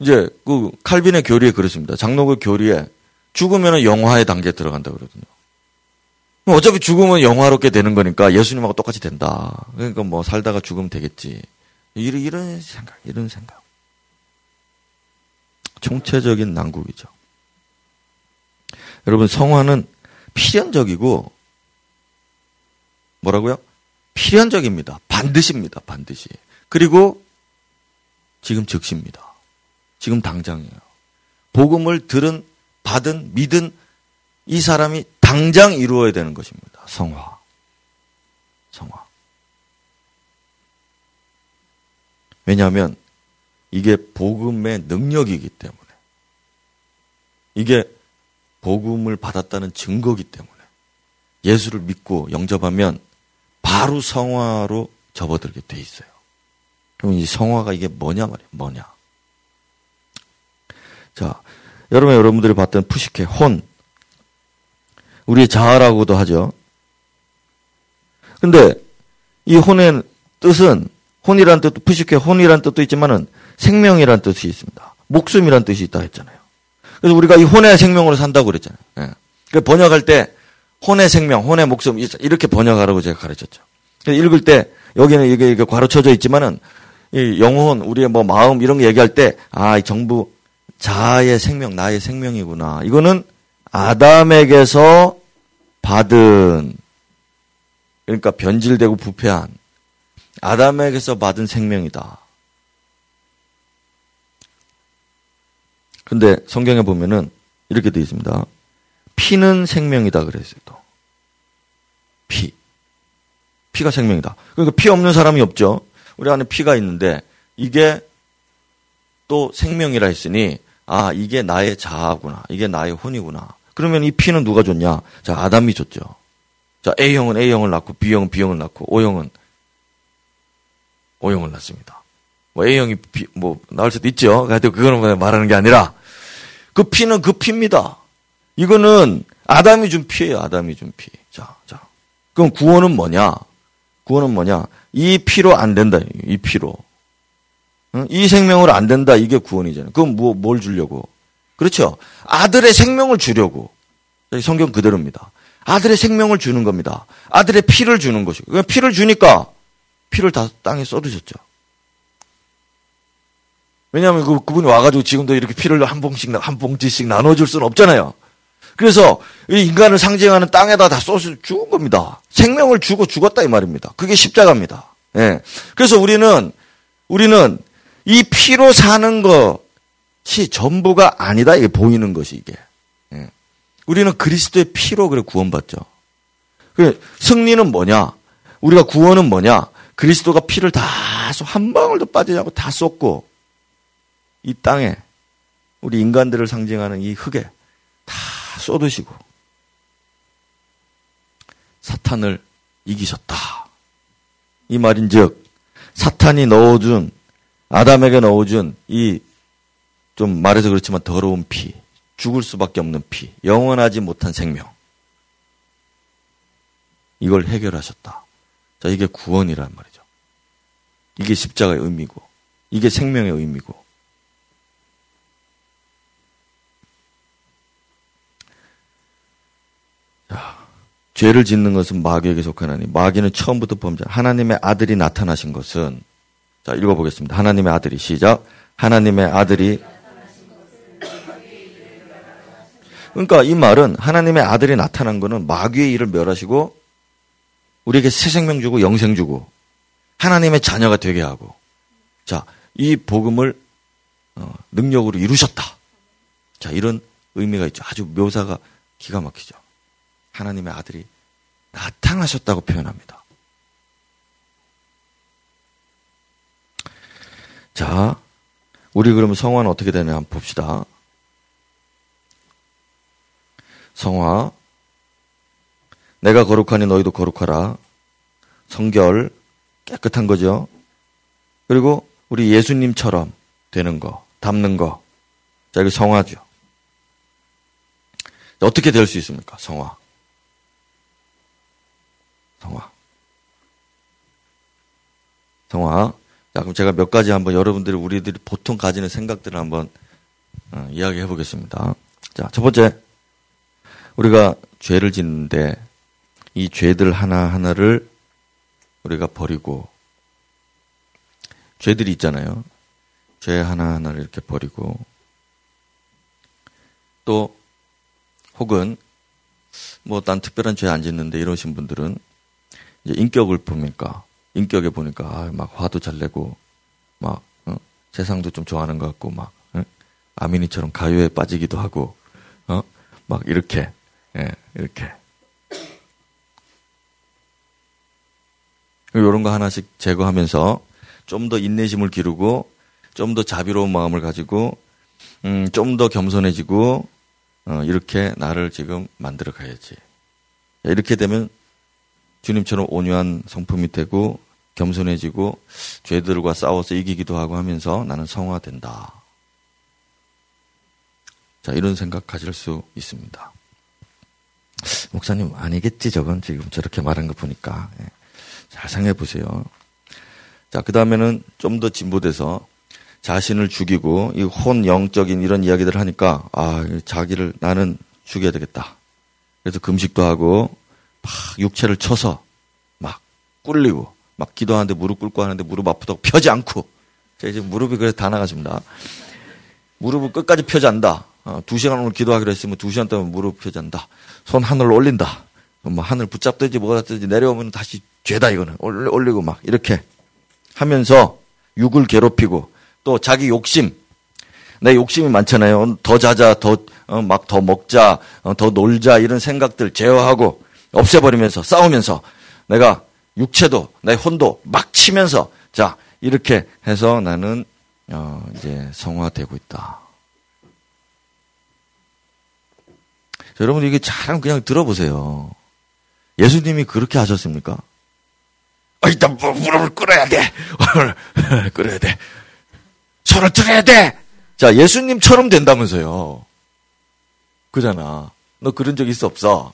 이제 그 칼빈의 교리에 그렇습니다. 장로교 교리에 죽으면 영화의 단계에 들어간다 그러거든요. 어차피 죽으면 영화롭게 되는 거니까 예수님하고 똑같이 된다. 그러니까 뭐 살다가 죽으면 되겠지. 이런, 이런 생각, 이런 생각. 총체적인 난국이죠. 여러분, 성화는 필연적이고, 뭐라고요? 필연적입니다. 반드시입니다. 반드시. 그리고 지금 즉시입니다. 지금 당장이에요. 복음을 들은, 받은, 믿은 이 사람이 당장 이루어야 되는 것입니다. 성화. 성화. 왜냐하면 이게 복음의 능력이기 때문에. 이게 복음을 받았다는 증거기 때문에. 예수를 믿고 영접하면 바로 성화로 접어들게 돼 있어요. 그럼 이 성화가 이게 뭐냐 말이에요. 뭐냐. 자, 여러분 여러분들이 봤던 푸시케 혼 우리의 자아라고도 하죠. 근데 이 혼의 뜻은 혼이란 뜻도 푸시케 혼이란 뜻도 있지만은 생명이란 뜻이 있습니다. 목숨이란 뜻이 있다 했잖아요. 그래서 우리가 이 혼의 생명으로 산다고 그랬잖아요. 예. 그 번역할 때 혼의 생명, 혼의 목숨 이렇게 번역하라고 제가 가르쳤죠. 읽을 때 여기는 이게, 이게 괄호 쳐져 있지만은 이 영혼, 우리의 뭐 마음 이런 거 얘기할 때 아, 정부 자아의 생명, 나의 생명이구나. 이거는 아담에게서 받은 그러니까 변질되고 부패한 아담에게서 받은 생명이다. 근데 성경에 보면은 이렇게 되어 있습니다. 피는 생명이다 그랬어요. 또. 피. 피가 생명이다. 그러니까 피 없는 사람이 없죠. 우리 안에 피가 있는데 이게 또 생명이라 했으니 아 이게 나의 자아구나. 이게 나의 혼이구나. 그러면 이 피는 누가 줬냐? 자 아담이 줬죠. 자 A형은 A형을 낳고 B형은 B형을 낳고 O형은 O형을 낳습니다. 뭐 A형이 B, 뭐 나올 수도 있죠. 하여튼 그거는 말하는 게 아니라 그 피는 그 피입니다. 이거는 아담이 준 피예요. 아담이 준 피. 자, 자. 그럼 구원은 뭐냐? 구원은 뭐냐? 이 피로 안 된다. 이 피로. 이 생명으로 안 된다. 이게 구원이잖아요. 그럼 뭐, 뭘 주려고? 그렇죠. 아들의 생명을 주려고. 성경 그대로입니다. 아들의 생명을 주는 겁니다. 아들의 피를 주는 것이고. 피를 주니까 피를 다 땅에 쏟으셨죠. 왜냐하면 그, 그분이 와가지고 지금도 이렇게 피를 한 봉씩, 한 봉지씩 나눠줄 수는 없잖아요. 그래서 이 인간을 상징하는 땅에다 다 쏟아 죽은 겁니다. 생명을 주고 죽었다 이 말입니다. 그게 십자가입니다. 예. 그래서 우리는, 우리는 이 피로 사는 것이 전부가 아니다. 이게 보이는 것이 이게. 예. 우리는 그리스도의 피로 그래 구원받죠. 그 승리는 뭐냐? 우리가 구원은 뭐냐? 그리스도가 피를 다 한 방울도 빠지지 않고 다 쏟고 이 땅에 우리 인간들을 상징하는 이 흙에 다 쏟으시고 사탄을 이기셨다. 이 말인즉 사탄이 넣어준 아담에게 넣어준 이 좀 말해서 그렇지만 더러운 피, 죽을 수밖에 없는 피, 영원하지 못한 생명. 이걸 해결하셨다. 자, 이게 구원이란 말이죠. 이게 십자가의 의미고, 이게 생명의 의미고. 자, 죄를 짓는 것은 마귀에게 속하나니, 마귀는 처음부터 범죄, 하나님의 아들이 나타나신 것은 자 읽어보겠습니다. 하나님의 아들이 시작. 하나님의 아들이 그러니까 이 말은 하나님의 아들이 나타난 것은 마귀의 일을 멸하시고 우리에게 새 생명 주고 영생 주고 하나님의 자녀가 되게 하고 자 이 복음을 어, 능력으로 이루셨다. 자 이런 의미가 있죠. 아주 묘사가 기가 막히죠. 하나님의 아들이 나타나셨다고 표현합니다. 자, 우리 그러면 성화는 어떻게 되냐 한번 봅시다. 성화. 내가 거룩하니 너희도 거룩하라. 성결. 깨끗한 거죠. 그리고 우리 예수님처럼 되는 거, 담는 거. 자, 이거 성화죠. 어떻게 될 수 있습니까? 성화. 성화. 성화. 자, 그럼 제가 몇 가지 한번 여러분들이 우리들이 보통 가지는 생각들을 한번 어, 이야기해 보겠습니다. 자, 첫 번째. 우리가 죄를 짓는데 이 죄들 하나하나를 우리가 버리고 죄들이 있잖아요. 죄 하나하나를 이렇게 버리고 또 혹은 뭐 난 특별한 죄 안 짓는데 이러신 분들은 이제 인격을 보니까 인격에 보니까 아, 막 화도 잘 내고 막 어? 세상도 좀 좋아하는 것 같고 막 어? 아미니처럼 가요에 빠지기도 하고 어? 막 이렇게 예, 이렇게 이런 거 하나씩 제거하면서 좀 더 인내심을 기르고 좀 더 자비로운 마음을 가지고 음, 좀 더 겸손해지고 어, 이렇게 나를 지금 만들어 가야지. 이렇게 되면 주님처럼 온유한 성품이 되고 겸손해지고 죄들과 싸워서 이기기도 하고 하면서 나는 성화된다. 자, 이런 생각 가질 수 있습니다. 목사님, 아니겠지, 저건 지금 저렇게 말한 거 보니까. 예. 잘 생각해 보세요. 자, 그 다음에는 좀 더 진보돼서 자신을 죽이고 이 혼영적인 이런 이야기들을 하니까 아, 자기를 나는 죽여야 되겠다. 그래서 금식도 하고 막 육체를 쳐서 막 꿀리고 막 기도하는데 무릎 꿇고 하는데 무릎 아프다고 펴지 않고 제가 이제 무릎이 그래서 다 나가집니다. 무릎을 끝까지 펴지 않다. 어, 두 시간 오늘 기도하기로 했으면 두 시간 동안 무릎 펴지 않다. 손 하늘로 올린다. 뭐 하늘 붙잡든지 뭐가 든지 내려오면 다시 죄다 이거는 올리고 막 이렇게 하면서 육을 괴롭히고 또 자기 욕심 내 욕심이 많잖아요. 더 자자, 더, 어, 막더 먹자, 어, 더 놀자, 이런 생각들 제어하고 없애버리면서 싸우면서 내가 육체도, 내 혼도 막 치면서 자, 이렇게 해서 나는, 어, 이제 성화되고 있다. 여러분 이게 잘 그냥 들어보세요. 예수님이 그렇게 하셨습니까? 아, 일단 뭐 무릎을 꿇어야 돼. 꿇어야 돼. 손을 들어야 돼. 자, 예수님처럼 된다면서요. 그잖아. 너 그런 적 있어 없어?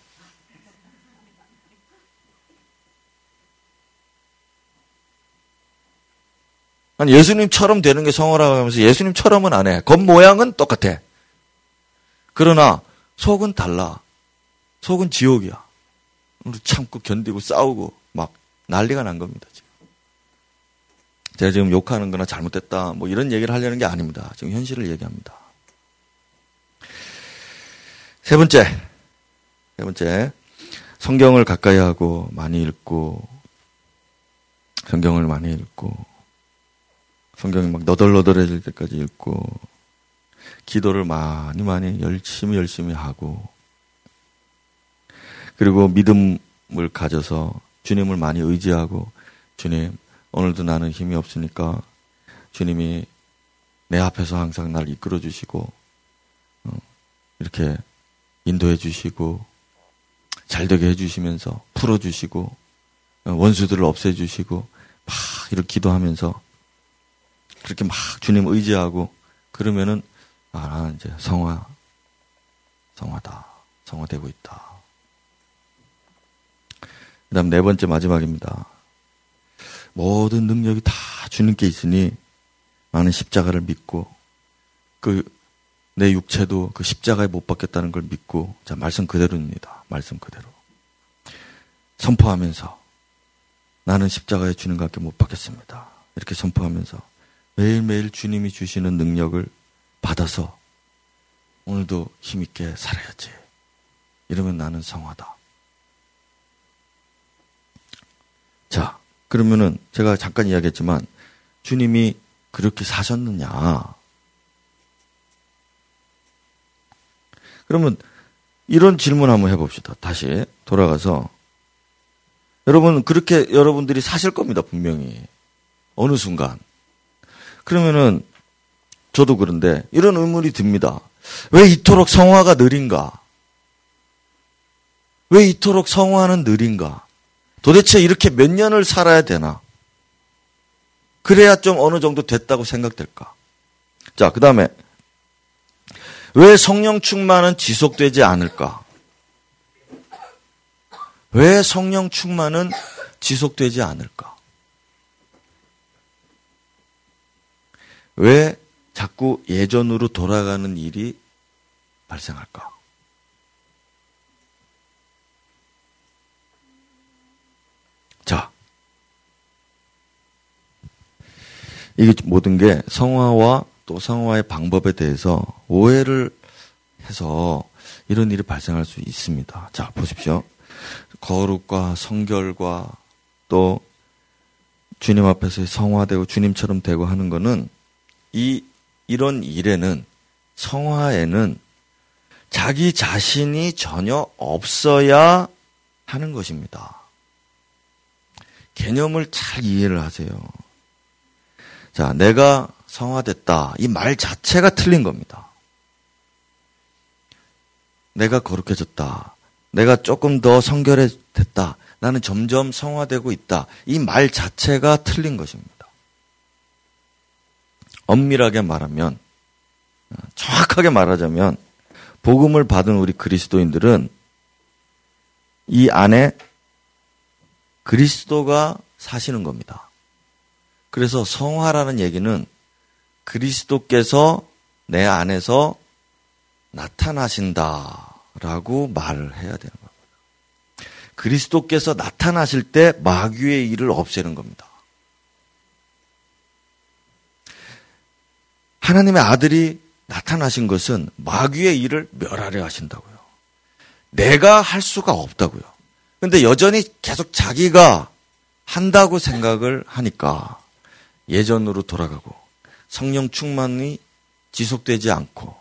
예수님처럼 되는 게 성화라고 하면서 예수님처럼은 안 해. 겉모양은 똑같아. 그러나 속은 달라. 속은 지옥이야. 참고 견디고 싸우고 막 난리가 난 겁니다. 제가 지금 욕하는 거나 잘못됐다 뭐 이런 얘기를 하려는 게 아닙니다. 지금 현실을 얘기합니다. 세 번째. 세 번째. 성경을 가까이 하고 많이 읽고 성경을 많이 읽고 성경이 막 너덜너덜해질 때까지 읽고 기도를 많이 많이 열심히 열심히 하고 그리고 믿음을 가져서 주님을 많이 의지하고 주님 오늘도 나는 힘이 없으니까 주님이 내 앞에서 항상 날 이끌어 주시고 어, 이렇게 인도해 주시고 잘 되게 해 주시면서 풀어 주시고 어, 원수들을 없애 주시고 막 이렇게 기도하면서 그렇게 막 주님 의지하고 그러면은 아 이제 성화 성화다 성화되고 있다. 그다음 네 번째 마지막입니다. 모든 능력이 다 주님께 있으니 나는 십자가를 믿고 그 내 육체도 그 십자가에 못 박혔다는 걸 믿고 자 말씀 그대로입니다. 말씀 그대로. 선포하면서 나는 십자가에 주님과 함께 못 받겠습니다. 이렇게 선포하면서 매일매일 주님이 주시는 능력을 받아서 오늘도 힘있게 살아야지. 이러면 나는 성화다. 자, 그러면은 제가 잠깐 이야기했지만 주님이 그렇게 사셨느냐. 그러면 이런 질문 한번 해봅시다. 다시 돌아가서 여러분 그렇게 여러분들이 사실 겁니다 분명히 어느 순간 그러면은 저도 그런데 이런 의문이 듭니다. 왜 이토록 성화가 느린가? 왜 이토록 성화는 느린가? 도대체 이렇게 몇 년을 살아야 되나? 그래야 좀 어느 정도 됐다고 생각될까? 자, 그 다음에 왜 성령 충만은 지속되지 않을까? 왜 성령 충만은 지속되지 않을까? 왜 자꾸 예전으로 돌아가는 일이 발생할까? 자, 이게 모든 게 성화와 또 성화의 방법에 대해서 오해를 해서 이런 일이 발생할 수 있습니다. 자, 보십시오. 거룩과 성결과 또 주님 앞에서 성화되고 주님처럼 되고 하는 거는 이 이런 일에는 성화에는 자기 자신이 전혀 없어야 하는 것입니다. 개념을 잘 이해를 하세요. 자, 내가 성화됐다. 이 말 자체가 틀린 겁니다. 내가 거룩해졌다. 내가 조금 더 성결해졌다. 나는 점점 성화되고 있다. 이 말 자체가 틀린 것입니다. 엄밀하게 말하면, 정확하게 말하자면, 복음을 받은 우리 그리스도인들은 이 안에 그리스도가 사시는 겁니다. 그래서 성화라는 얘기는 그리스도께서 내 안에서 나타나신다라고 말을 해야 되는 겁니다. 그리스도께서 나타나실 때 마귀의 일을 없애는 겁니다. 하나님의 아들이 나타나신 것은 마귀의 일을 멸하려 하신다고요. 내가 할 수가 없다고요. 근데 여전히 계속 자기가 한다고 생각을 하니까 예전으로 돌아가고 성령 충만이 지속되지 않고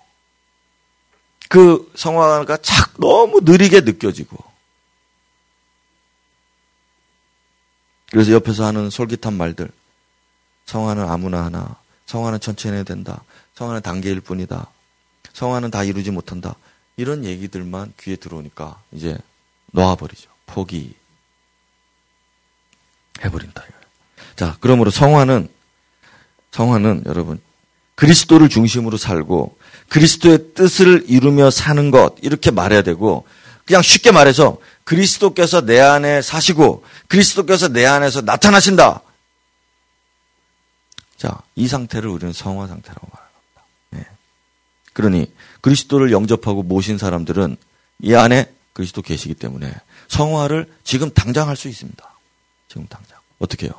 그 성화가 착 너무 느리게 느껴지고 그래서 옆에서 하는 솔깃한 말들 성화는 아무나 하나 성화는 천천히 해야 된다. 성화는 단계일 뿐이다. 성화는 다 이루지 못한다. 이런 얘기들만 귀에 들어오니까 이제 놓아버리죠. 포기. 해버린다. 자, 그러므로 성화는 성화는 여러분 그리스도를 중심으로 살고 그리스도의 뜻을 이루며 사는 것 이렇게 말해야 되고 그냥 쉽게 말해서 그리스도께서 내 안에 사시고 그리스도께서 내 안에서 나타나신다. 자, 이 상태를 우리는 성화 상태라고 말합니다. 네. 그러니 그리스도를 영접하고 모신 사람들은 이 안에 그리스도 계시기 때문에 성화를 지금 당장 할 수 있습니다. 지금 당장. 어떻게 해요?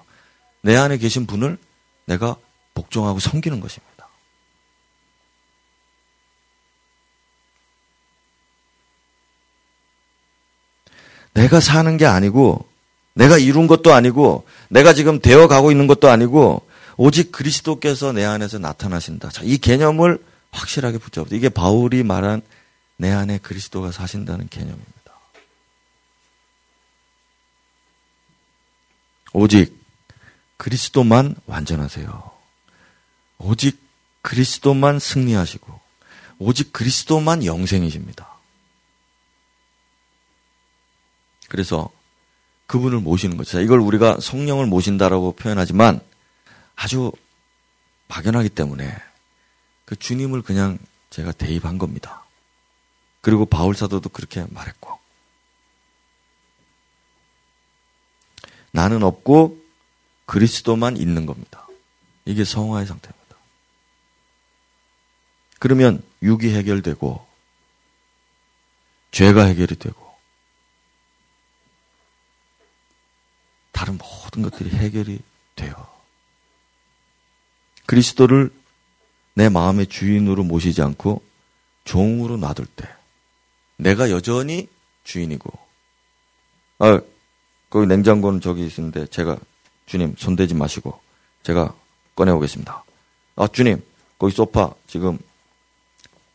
내 안에 계신 분을 내가 복종하고 섬기는 것입니다. 내가 사는 게 아니고, 내가 이룬 것도 아니고, 내가 지금 되어 가고 있는 것도 아니고, 오직 그리스도께서 내 안에서 나타나신다. 자, 이 개념을 확실하게 붙잡아. 이게 바울이 말한 내 안에 그리스도가 사신다는 개념입니다. 오직 그리스도만 완전하세요. 오직 그리스도만 승리하시고, 오직 그리스도만 영생이십니다. 그래서 그분을 모시는 거죠. 이걸 우리가 성령을 모신다라고 표현하지만 아주 막연하기 때문에 그 주님을 그냥 제가 대입한 겁니다. 그리고 바울 사도도 그렇게 말했고 나는 없고 그리스도만 있는 겁니다. 이게 성화의 상태입니다. 그러면 육이 해결되고 죄가 해결이 되고 다른 모든 것들이 해결이 돼요. 그리스도를 내 마음의 주인으로 모시지 않고 종으로 놔둘 때 내가 여전히 주인이고. 아 거기 냉장고는 저기 있는데 제가 주님 손대지 마시고 제가 꺼내 오겠습니다. 아 주님 거기 소파 지금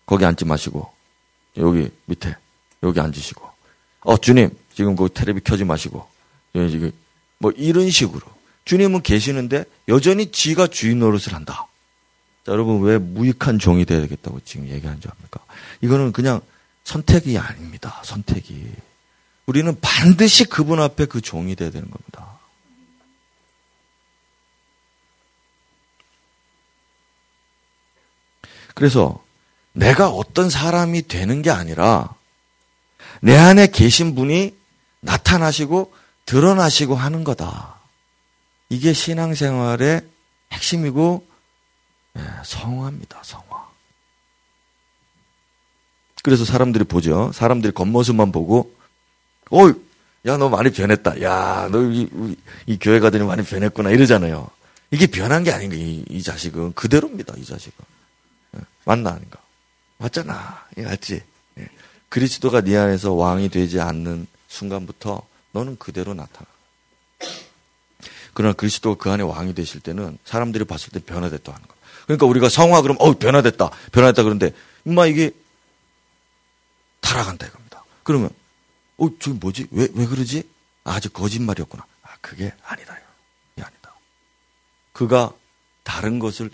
거기 앉지 마시고 여기 밑에 여기 앉으시고. 어 주님 지금 그 테레비 켜지 마시고 지금 뭐 이런 식으로 주님은 계시는데 여전히 지가 주인 노릇을 한다. 자, 여러분 왜 무익한 종이 돼야 되겠다고 지금 얘기하는 줄 압니까? 이거는 그냥 선택이 아닙니다. 선택이. 우리는 반드시 그분 앞에 그 종이 돼야 되는 겁니다. 그래서 내가 어떤 사람이 되는 게 아니라 내 안에 계신 분이 나타나시고 드러나시고 하는 거다. 이게 신앙생활의 핵심이고 예, 성화입니다. 성화. 그래서 사람들이 보죠. 사람들이 겉모습만 보고, 어, 야, 너 많이 변했다. 야, 너 이, 이 교회 가더니 많이 변했구나. 이러잖아요. 이게 변한 게 아닌가, 이, 이 자식은. 그대로입니다, 이 자식은. 예, 맞나, 아닌가? 맞잖아. 이 알지? 예. 그리스도가 네 안에서 왕이 되지 않는 순간부터 너는 그대로 나타나. 그러나 그리스도가 그 안에 왕이 되실 때는 사람들이 봤을 때 변화됐다 하는 거야. 그러니까 우리가 성화 그럼 어 변화됐다. 변화됐다 그런데 엄마 이게 타락한다 이겁니다. 그러면 어 저기 뭐지? 왜 왜 그러지? 아, 주 거짓말이었구나. 아, 그게 아니다. 이게 아니다. 그가 다른 것을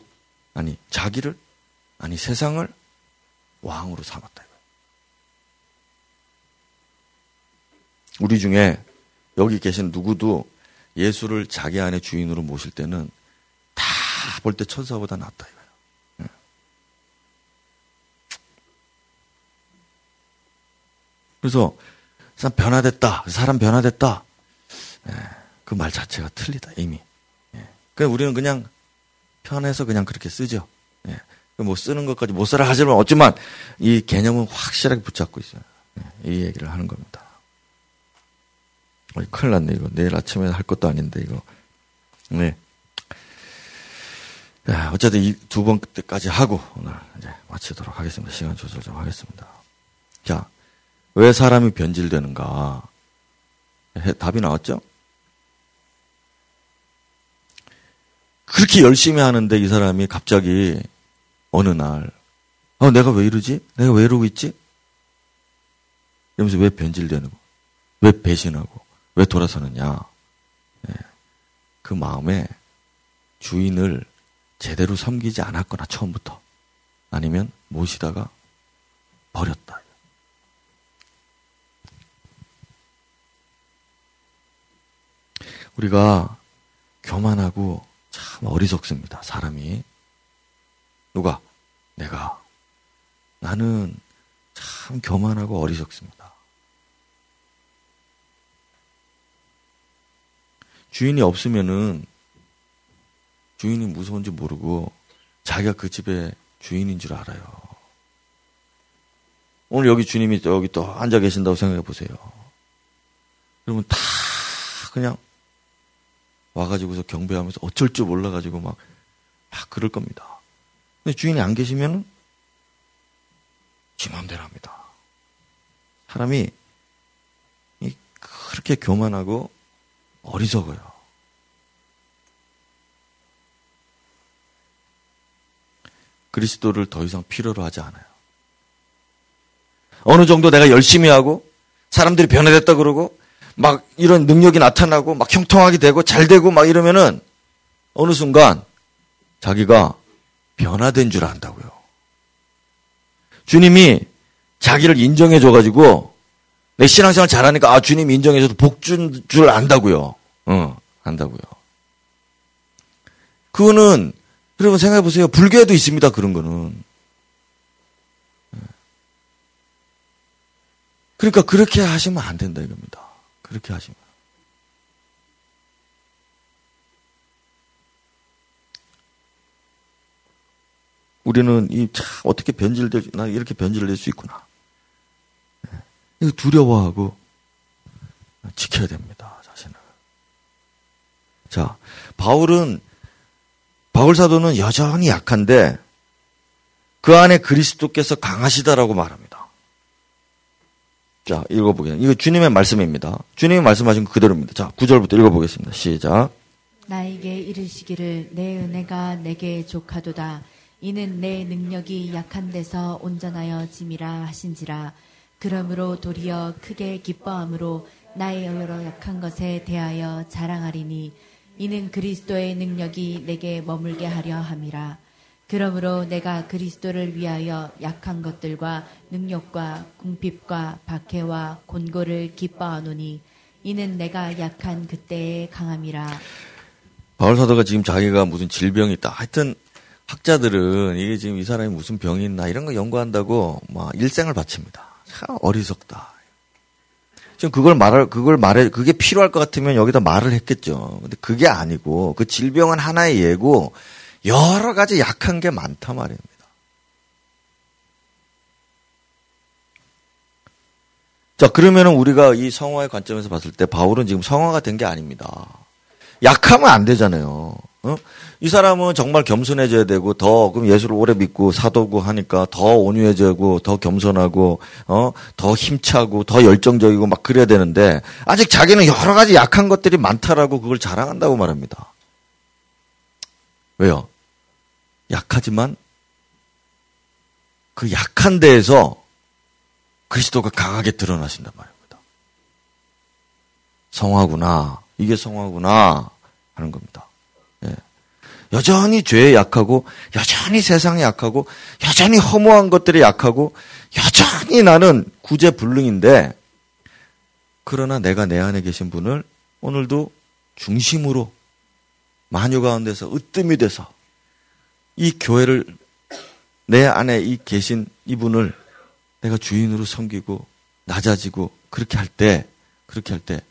아니 자기를 아니 세상을 왕으로 삼았다. 우리 중에 여기 계신 누구도 예수를 자기 안에 주인으로 모실 때는 볼때 천사보다 낫다 이거예요. 예. 그래서 사람 변화됐다. 사람 변화됐다. 예. 그말 자체가 틀리다 이미. 예. 그냥 우리는 그냥 편해서 그냥 그렇게 쓰죠. 뭐 쓰는 것까지 못 살아 하지만 어쩌면 이 개념은 확실하게 붙잡고 있어요. 이 얘기를 하는 겁니다. 큰일 났네 이거 내일 아침에 할 것도 아닌데 이거. 네. 네, 어쨌든 이 두 번까지 하고 오늘 이제 마치도록 하겠습니다. 시간 조절 좀 하겠습니다. 자, 왜 사람이 변질되는가? 답이 나왔죠? 그렇게 열심히 하는데 이 사람이 갑자기 어느 날, 어, 내가 왜 이러지? 내가 왜 이러고 있지? 이러면서 왜 변질되는 거? 왜 배신하고? 왜 돌아서느냐? 네. 그 마음에 주인을 제대로 섬기지 않았거나 처음부터 아니면 모시다가 버렸다. 우리가 교만하고 참 어리석습니다. 사람이 누가 내가 나는 참 교만하고 어리석습니다. 주인이 없으면은 주인이 무서운지 모르고 자기가 그 집의 주인인 줄 알아요. 오늘 여기 주님이 여기 또 앉아 계신다고 생각해 보세요. 그러면 다 그냥 와가지고서 경배하면서 어쩔 줄 몰라가지고 막, 막 그럴 겁니다. 근데 주인이 안 계시면 지 맘대로 합니다. 사람이 그렇게 교만하고 어리석어요. 그리스도를 더 이상 필요로 하지 않아요. 어느 정도 내가 열심히 하고 사람들이 변화됐다 그러고 막 이런 능력이 나타나고 막 형통하게 되고 잘 되고 막 이러면은 어느 순간 자기가 변화된 줄 안다고요. 주님이 자기를 인정해 줘 가지고 내 신앙생활 잘하니까 아 주님 인정해 줘도 복준 줄 안다고요. 어, 안다고요. 그거는 여러분 생각해 보세요. 불교에도 있습니다. 그런 거는. 그러니까 그렇게 하시면 안 된다 이겁니다. 그렇게 하시면. 우리는 이 참 어떻게 변질될 나 이렇게 변질될 수 있구나. 이거 두려워하고 지켜야 됩니다 자신을. 자, 바울은 바울 사도는 여전히 약한데 그 안에 그리스도께서 강하시다라고 말합니다. 자, 읽어보겠습니다. 이거 주님의 말씀입니다. 주님이 말씀하신 거 그대로입니다. 자, 구절부터 읽어보겠습니다. 시작. 나에게 이르시기를 내 은혜가 내게 족하도다. 이는 내 능력이 약한 데서 온전하여 짐이라 하신지라. 그러므로 도리어 크게 기뻐함으로 나의 여러 약한 것에 대하여 자랑하리니 이는 그리스도의 능력이 내게 머물게 하려 함이라. 그러므로 내가 그리스도를 위하여 약한 것들과 능력과 궁핍과 박해와 곤고를 기뻐하노니 이는 내가 약한 그때의 강함이라. 바울 사도가 지금 자기가 무슨 질병이 있다. 하여튼 학자들은 이게 지금 이 사람이 무슨 병이 있나 이런 거 연구한다고 막 일생을 바칩니다. 참 어리석다. 지금 그걸 말할 그걸 말해 그게 필요할 것 같으면 여기다 말을 했겠죠. 근데 그게 아니고 그 질병은 하나의 예고 여러 가지 약한 게 많단 말입니다. 자, 그러면은 우리가 이 성화의 관점에서 봤을 때 바울은 지금 성화가 된 게 아닙니다. 약하면 안 되잖아요. 어? 이 사람은 정말 겸손해져야 되고 더 그럼 예수를 오래 믿고 사도고 하니까 더 온유해지고 더 겸손하고 어? 더 힘차고 더 열정적이고 막 그래야 되는데 아직 자기는 여러 가지 약한 것들이 많다라고 그걸 자랑한다고 말합니다. 왜요? 약하지만 그 약한 데에서 그리스도가 강하게 드러나신단 말입니다. 성화구나. 이게 성화구나. 하는 겁니다. 예. 여전히 죄에 약하고, 여전히 세상에 약하고, 여전히 허무한 것들에 약하고, 여전히 나는 구제불능인데, 그러나 내가 내 안에 계신 분을 오늘도 중심으로 마녀 가운데서 으뜸이 돼서 이 교회를 내 안에 이 계신 이분을 내가 주인으로 섬기고 낮아지고 그렇게 할 때, 그렇게 할 때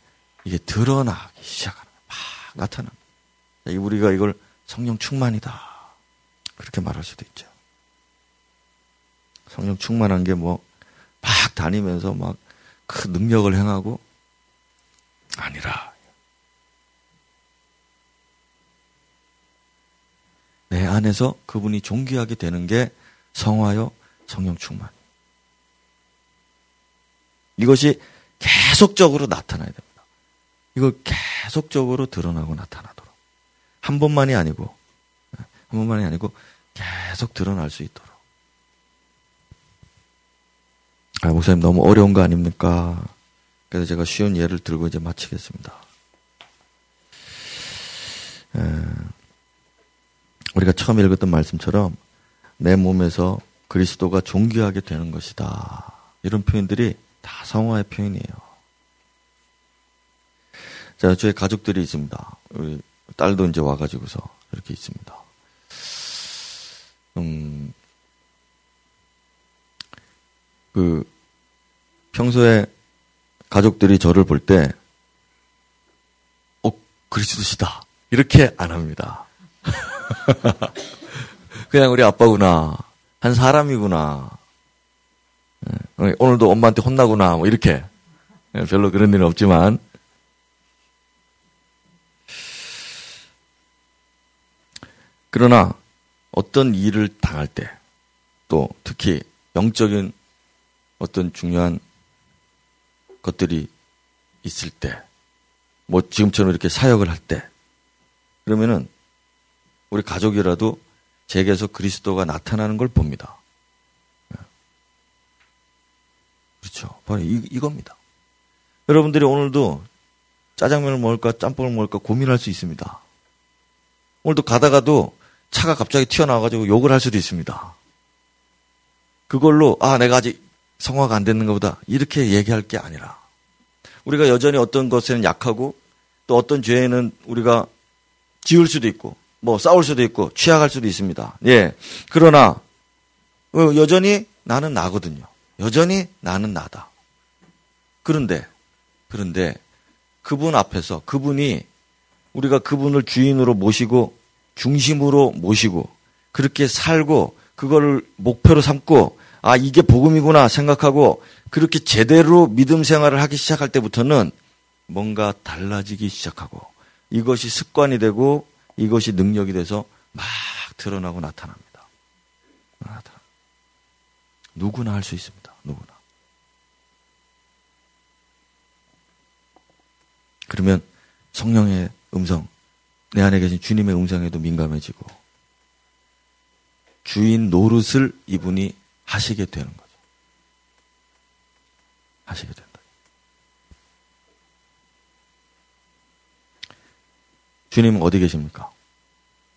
이게 드러나기 시작하는, 막 나타납니다. 우리가 이걸 성령 충만이다. 그렇게 말할 수도 있죠. 성령 충만한 게 뭐, 막 다니면서 막큰 능력을 행하고, 아니라, 내 안에서 그분이 존귀하게 되는 게 성화요 성령 충만. 이것이 계속적으로 나타나야 됩니다. 이걸 계속적으로 드러나고 나타나도록. 한 번만이 아니고, 한 번만이 아니고, 계속 드러날 수 있도록. 아, 목사님 너무 어려운 거 아닙니까? 그래서 제가 쉬운 예를 들고 이제 마치겠습니다. 에, 우리가 처음 읽었던 말씀처럼 내 몸에서 그리스도가 존귀하게 되는 것이다. 이런 표현들이 다 성화의 표현이에요. 자, 저희 가족들이 있습니다. 우리 딸도 이제 와가지고서 이렇게 있습니다. 음, 그, 평소에 가족들이 저를 볼 때, 어, 그리스도시다. 이렇게 안 합니다. 그냥 우리 아빠구나. 한 사람이구나. 예, 오늘도 엄마한테 혼나구나. 뭐 이렇게. 예, 별로 그런 일은 없지만. 그러나 어떤 일을 당할 때, 또 특히 영적인 어떤 중요한 것들이 있을 때, 뭐 지금처럼 이렇게 사역을 할 때, 그러면은 우리 가족이라도 제게서 그리스도가 나타나는 걸 봅니다. 예. 그렇죠. 바로 이, 이겁니다. 여러분들이 오늘도 짜장면을 먹을까 짬뽕을 먹을까 고민할 수 있습니다. 오늘도 가다가도 차가 갑자기 튀어나와가지고 욕을 할 수도 있습니다. 그걸로 아 내가 아직 성화가 안 됐는 것보다 이렇게 얘기할 게 아니라 우리가 여전히 어떤 것에는 약하고 또 어떤 죄에는 우리가 지을 수도 있고 뭐 싸울 수도 있고 취약할 수도 있습니다. 예. 그러나 어, 여전히 나는 나거든요. 여전히 나는 나다. 그런데 그런데 그분 앞에서 그분이 우리가 그분을 주인으로 모시고 중심으로 모시고 그렇게 살고 그거를 목표로 삼고 아 이게 복음이구나 생각하고 그렇게 제대로 믿음 생활을 하기 시작할 때부터는 뭔가 달라지기 시작하고 이것이 습관이 되고 이것이 능력이 돼서 막 드러나고 나타납니다. 누구나 할 수 있습니다. 누구나. 그러면 성령의 음성, 내 안에 계신 주님의 음성에도 민감해지고 주인 노릇을 이분이 하시게 되는 거죠. 하시게 된다. 주님은 어디 계십니까?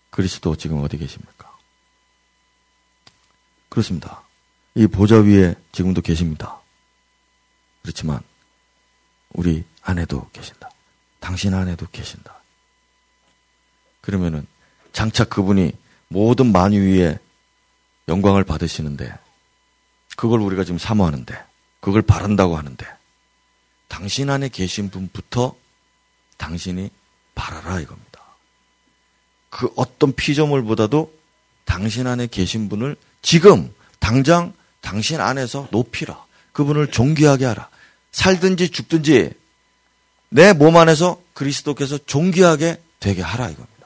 그리스도 지금 어디 계십니까? 그렇습니다. 이 보좌 위에 지금도 계십니다. 그렇지만 우리 안에도 계신다. 당신 안에도 계신다. 그러면은 장차 그분이 모든 만유 위에 영광을 받으시는데 그걸 우리가 지금 사모하는데 그걸 바란다고 하는데 당신 안에 계신 분부터 당신이 바라라 이겁니다. 그 어떤 피조물보다도 당신 안에 계신 분을 지금 당장 당신 안에서 높이라. 그분을 존귀하게 하라. 살든지 죽든지 내 몸 안에서 그리스도께서 존귀하게 되게 하라 이겁니다.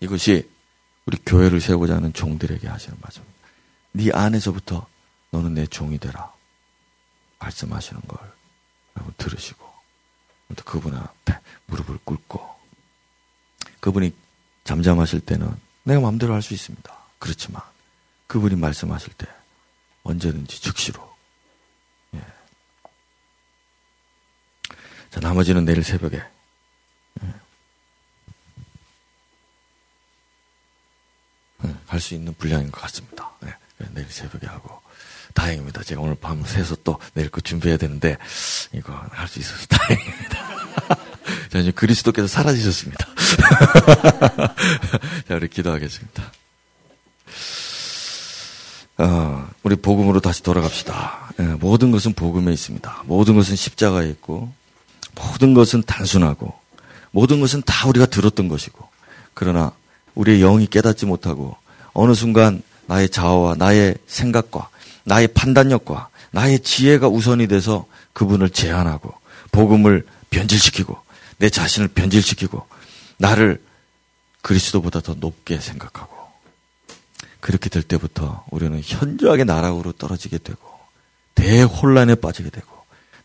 이것이 우리 교회를 세우고자 하는 종들에게 하시는 말씀입니다. 네 안에서부터 너는 내 종이 되라. 말씀하시는 걸 여러분 들으시고 그분 앞에 무릎을 꿇고 그분이 잠잠하실 때는 내가 마음대로 할 수 있습니다. 그렇지만 그분이 말씀하실 때 언제든지 즉시로 예. 자 나머지는 내일 새벽에 예, 할수 있는 분량인 것 같습니다. 예. 내일 새벽에 하고 다행입니다. 제가 오늘 밤 새서 또 내일 거 준비해야 되는데 이거 할 수 있어서 다행입니다. 자, 이제 그리스도께서 사라지셨습니다. 자, 우리 기도하겠습니다. 어, 우리 복음으로 다시 돌아갑시다. 예, 모든 것은 복음에 있습니다. 모든 것은 십자가에 있고, 모든 것은 단순하고, 모든 것은 다 우리가 들었던 것이고, 그러나 우리의 영이 깨닫지 못하고, 어느 순간 나의 자아와 나의 생각과 나의 판단력과 나의 지혜가 우선이 돼서 그분을 제한하고, 복음을 변질시키고, 내 자신을 변질시키고, 나를 그리스도보다 더 높게 생각하고, 그렇게 될 때부터 우리는 현저하게 나락으로 떨어지게 되고 대혼란에 빠지게 되고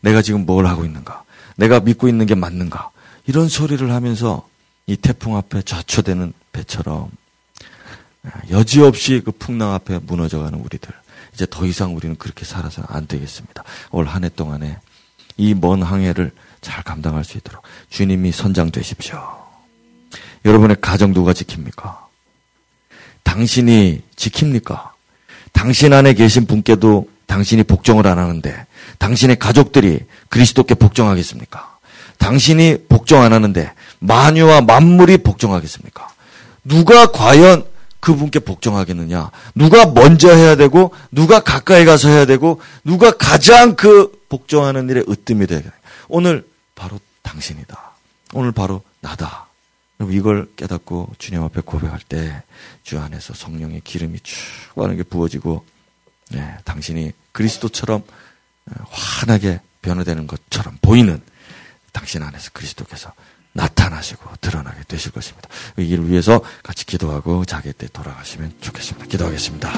내가 지금 뭘 하고 있는가? 내가 믿고 있는 게 맞는가? 이런 소리를 하면서 이 태풍 앞에 좌초되는 배처럼 여지없이 그 풍랑 앞에 무너져가는 우리들. 이제 더 이상 우리는 그렇게 살아서 안 되겠습니다. 올 한 해 동안에 이 먼 항해를 잘 감당할 수 있도록 주님이 선장되십시오. 여러분의 가정 누가 지킵니까? 당신이 지킵니까? 당신 안에 계신 분께도 당신이 복종을 안 하는데 당신의 가족들이 그리스도께 복종하겠습니까? 당신이 복종 안 하는데 만유와 만물이 복종하겠습니까? 누가 과연 그분께 복종하겠느냐? 누가 먼저 해야 되고 누가 가까이 가서 해야 되고 누가 가장 그 복종하는 일에 으뜸이 되겠냐? 오늘 바로 당신이다. 오늘 바로 나다. 이걸 깨닫고 주님 앞에 고백할 때 주 안에서 성령의 기름이 쭉 하는 게 부어지고 네, 당신이 그리스도처럼 어, 환하게 변화되는 것처럼 보이는 당신 안에서 그리스도께서 나타나시고 드러나게 되실 것입니다. 이 일을 위해서 같이 기도하고 자기 때 돌아가시면 좋겠습니다. 기도하겠습니다.